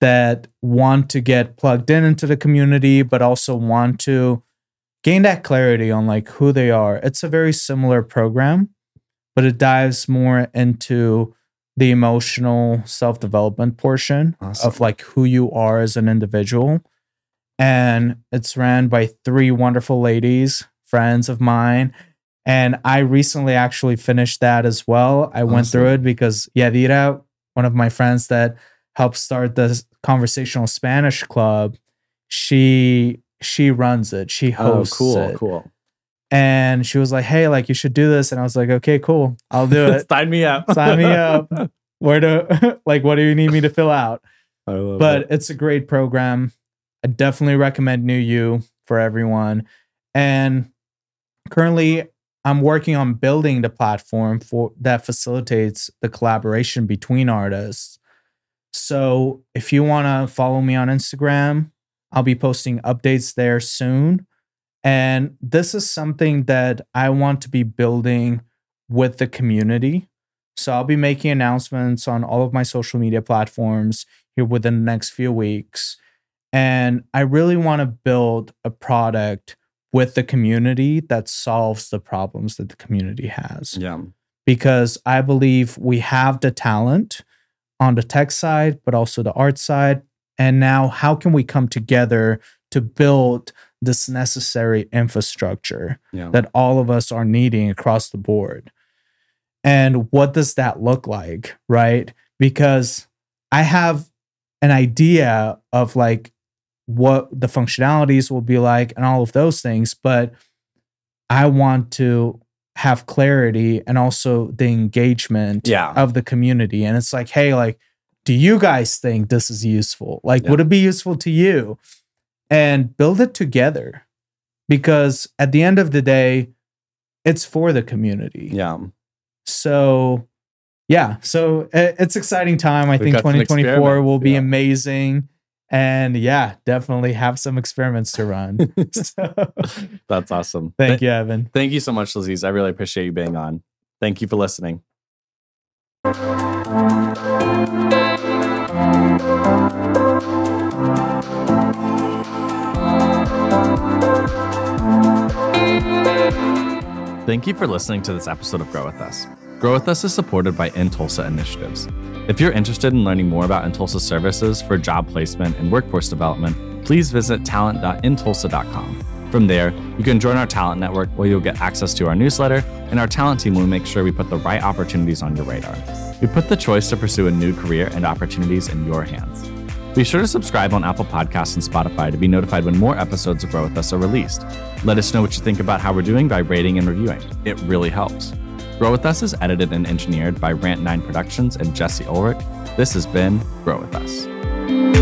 [SPEAKER 2] that want to get plugged in into the community, but also want to gain that clarity on like who they are. It's a very similar program, but it dives more into the emotional self-development portion awesome. of like who you are as an individual. And it's ran by three wonderful ladies, friends of mine. And I recently actually finished that as well. I awesome. went through it because Yadira, one of my friends that helped start the conversational Spanish club, she she runs it. She hosts.
[SPEAKER 1] Oh, cool,
[SPEAKER 2] it.
[SPEAKER 1] cool.
[SPEAKER 2] And she was like, "Hey, like you should do this." And I was like, "Okay, cool. I'll do it.
[SPEAKER 1] Sign me up.
[SPEAKER 2] Sign me up. Where do like what do you need me to fill out?" but
[SPEAKER 1] it.
[SPEAKER 2] it's a great program. I definitely recommend New U for everyone. And currently, I'm working on building the platform for that facilitates the collaboration between artists. So if you want to follow me on Instagram, I'll be posting updates there soon. And this is something that I want to be building with the community. So I'll be making announcements on all of my social media platforms here within the next few weeks. And I really want to build a product with the community that solves the problems that the community has.
[SPEAKER 1] Yeah.
[SPEAKER 2] Because I believe we have the talent on the tech side, but also the art side. And now, how can we come together to build this necessary infrastructure yeah. that all of us are needing across the board? And what does that look like? Right. Because I have an idea of like what the functionalities will be like and all of those things, but I want to have clarity and also the engagement
[SPEAKER 1] yeah.
[SPEAKER 2] of the community. And it's like, hey, like, do you guys think this is useful? Like, yeah. would it be useful to you? And build it together because at the end of the day, it's for the community.
[SPEAKER 1] Yeah.
[SPEAKER 2] So, yeah. So it's exciting time. I We've think 2024 will be yeah. amazing and yeah, definitely have some experiments to run.
[SPEAKER 1] so, That's awesome.
[SPEAKER 2] Thank Th- you, Evan.
[SPEAKER 1] Thank you so much, Laziz. I really appreciate you being on. Thank you for listening. Thank you for listening to this episode of Grow With Us. Grow With Us is supported by InTulsa Initiatives. If you're interested in learning more about InTulsa services for job placement and workforce development, please visit talent.intulsa.com. From there, you can join our talent network where you'll get access to our newsletter, and our talent team will make sure we put the right opportunities on your radar. We put the choice to pursue a new career and opportunities in your hands. Be sure to subscribe on Apple Podcasts and Spotify to be notified when more episodes of Grow With Us are released. Let us know what you think about how we're doing by rating and reviewing. It really helps. Grow With Us is edited and engineered by Rant9 Productions and Jesse Ulrich. This has been Grow With Us.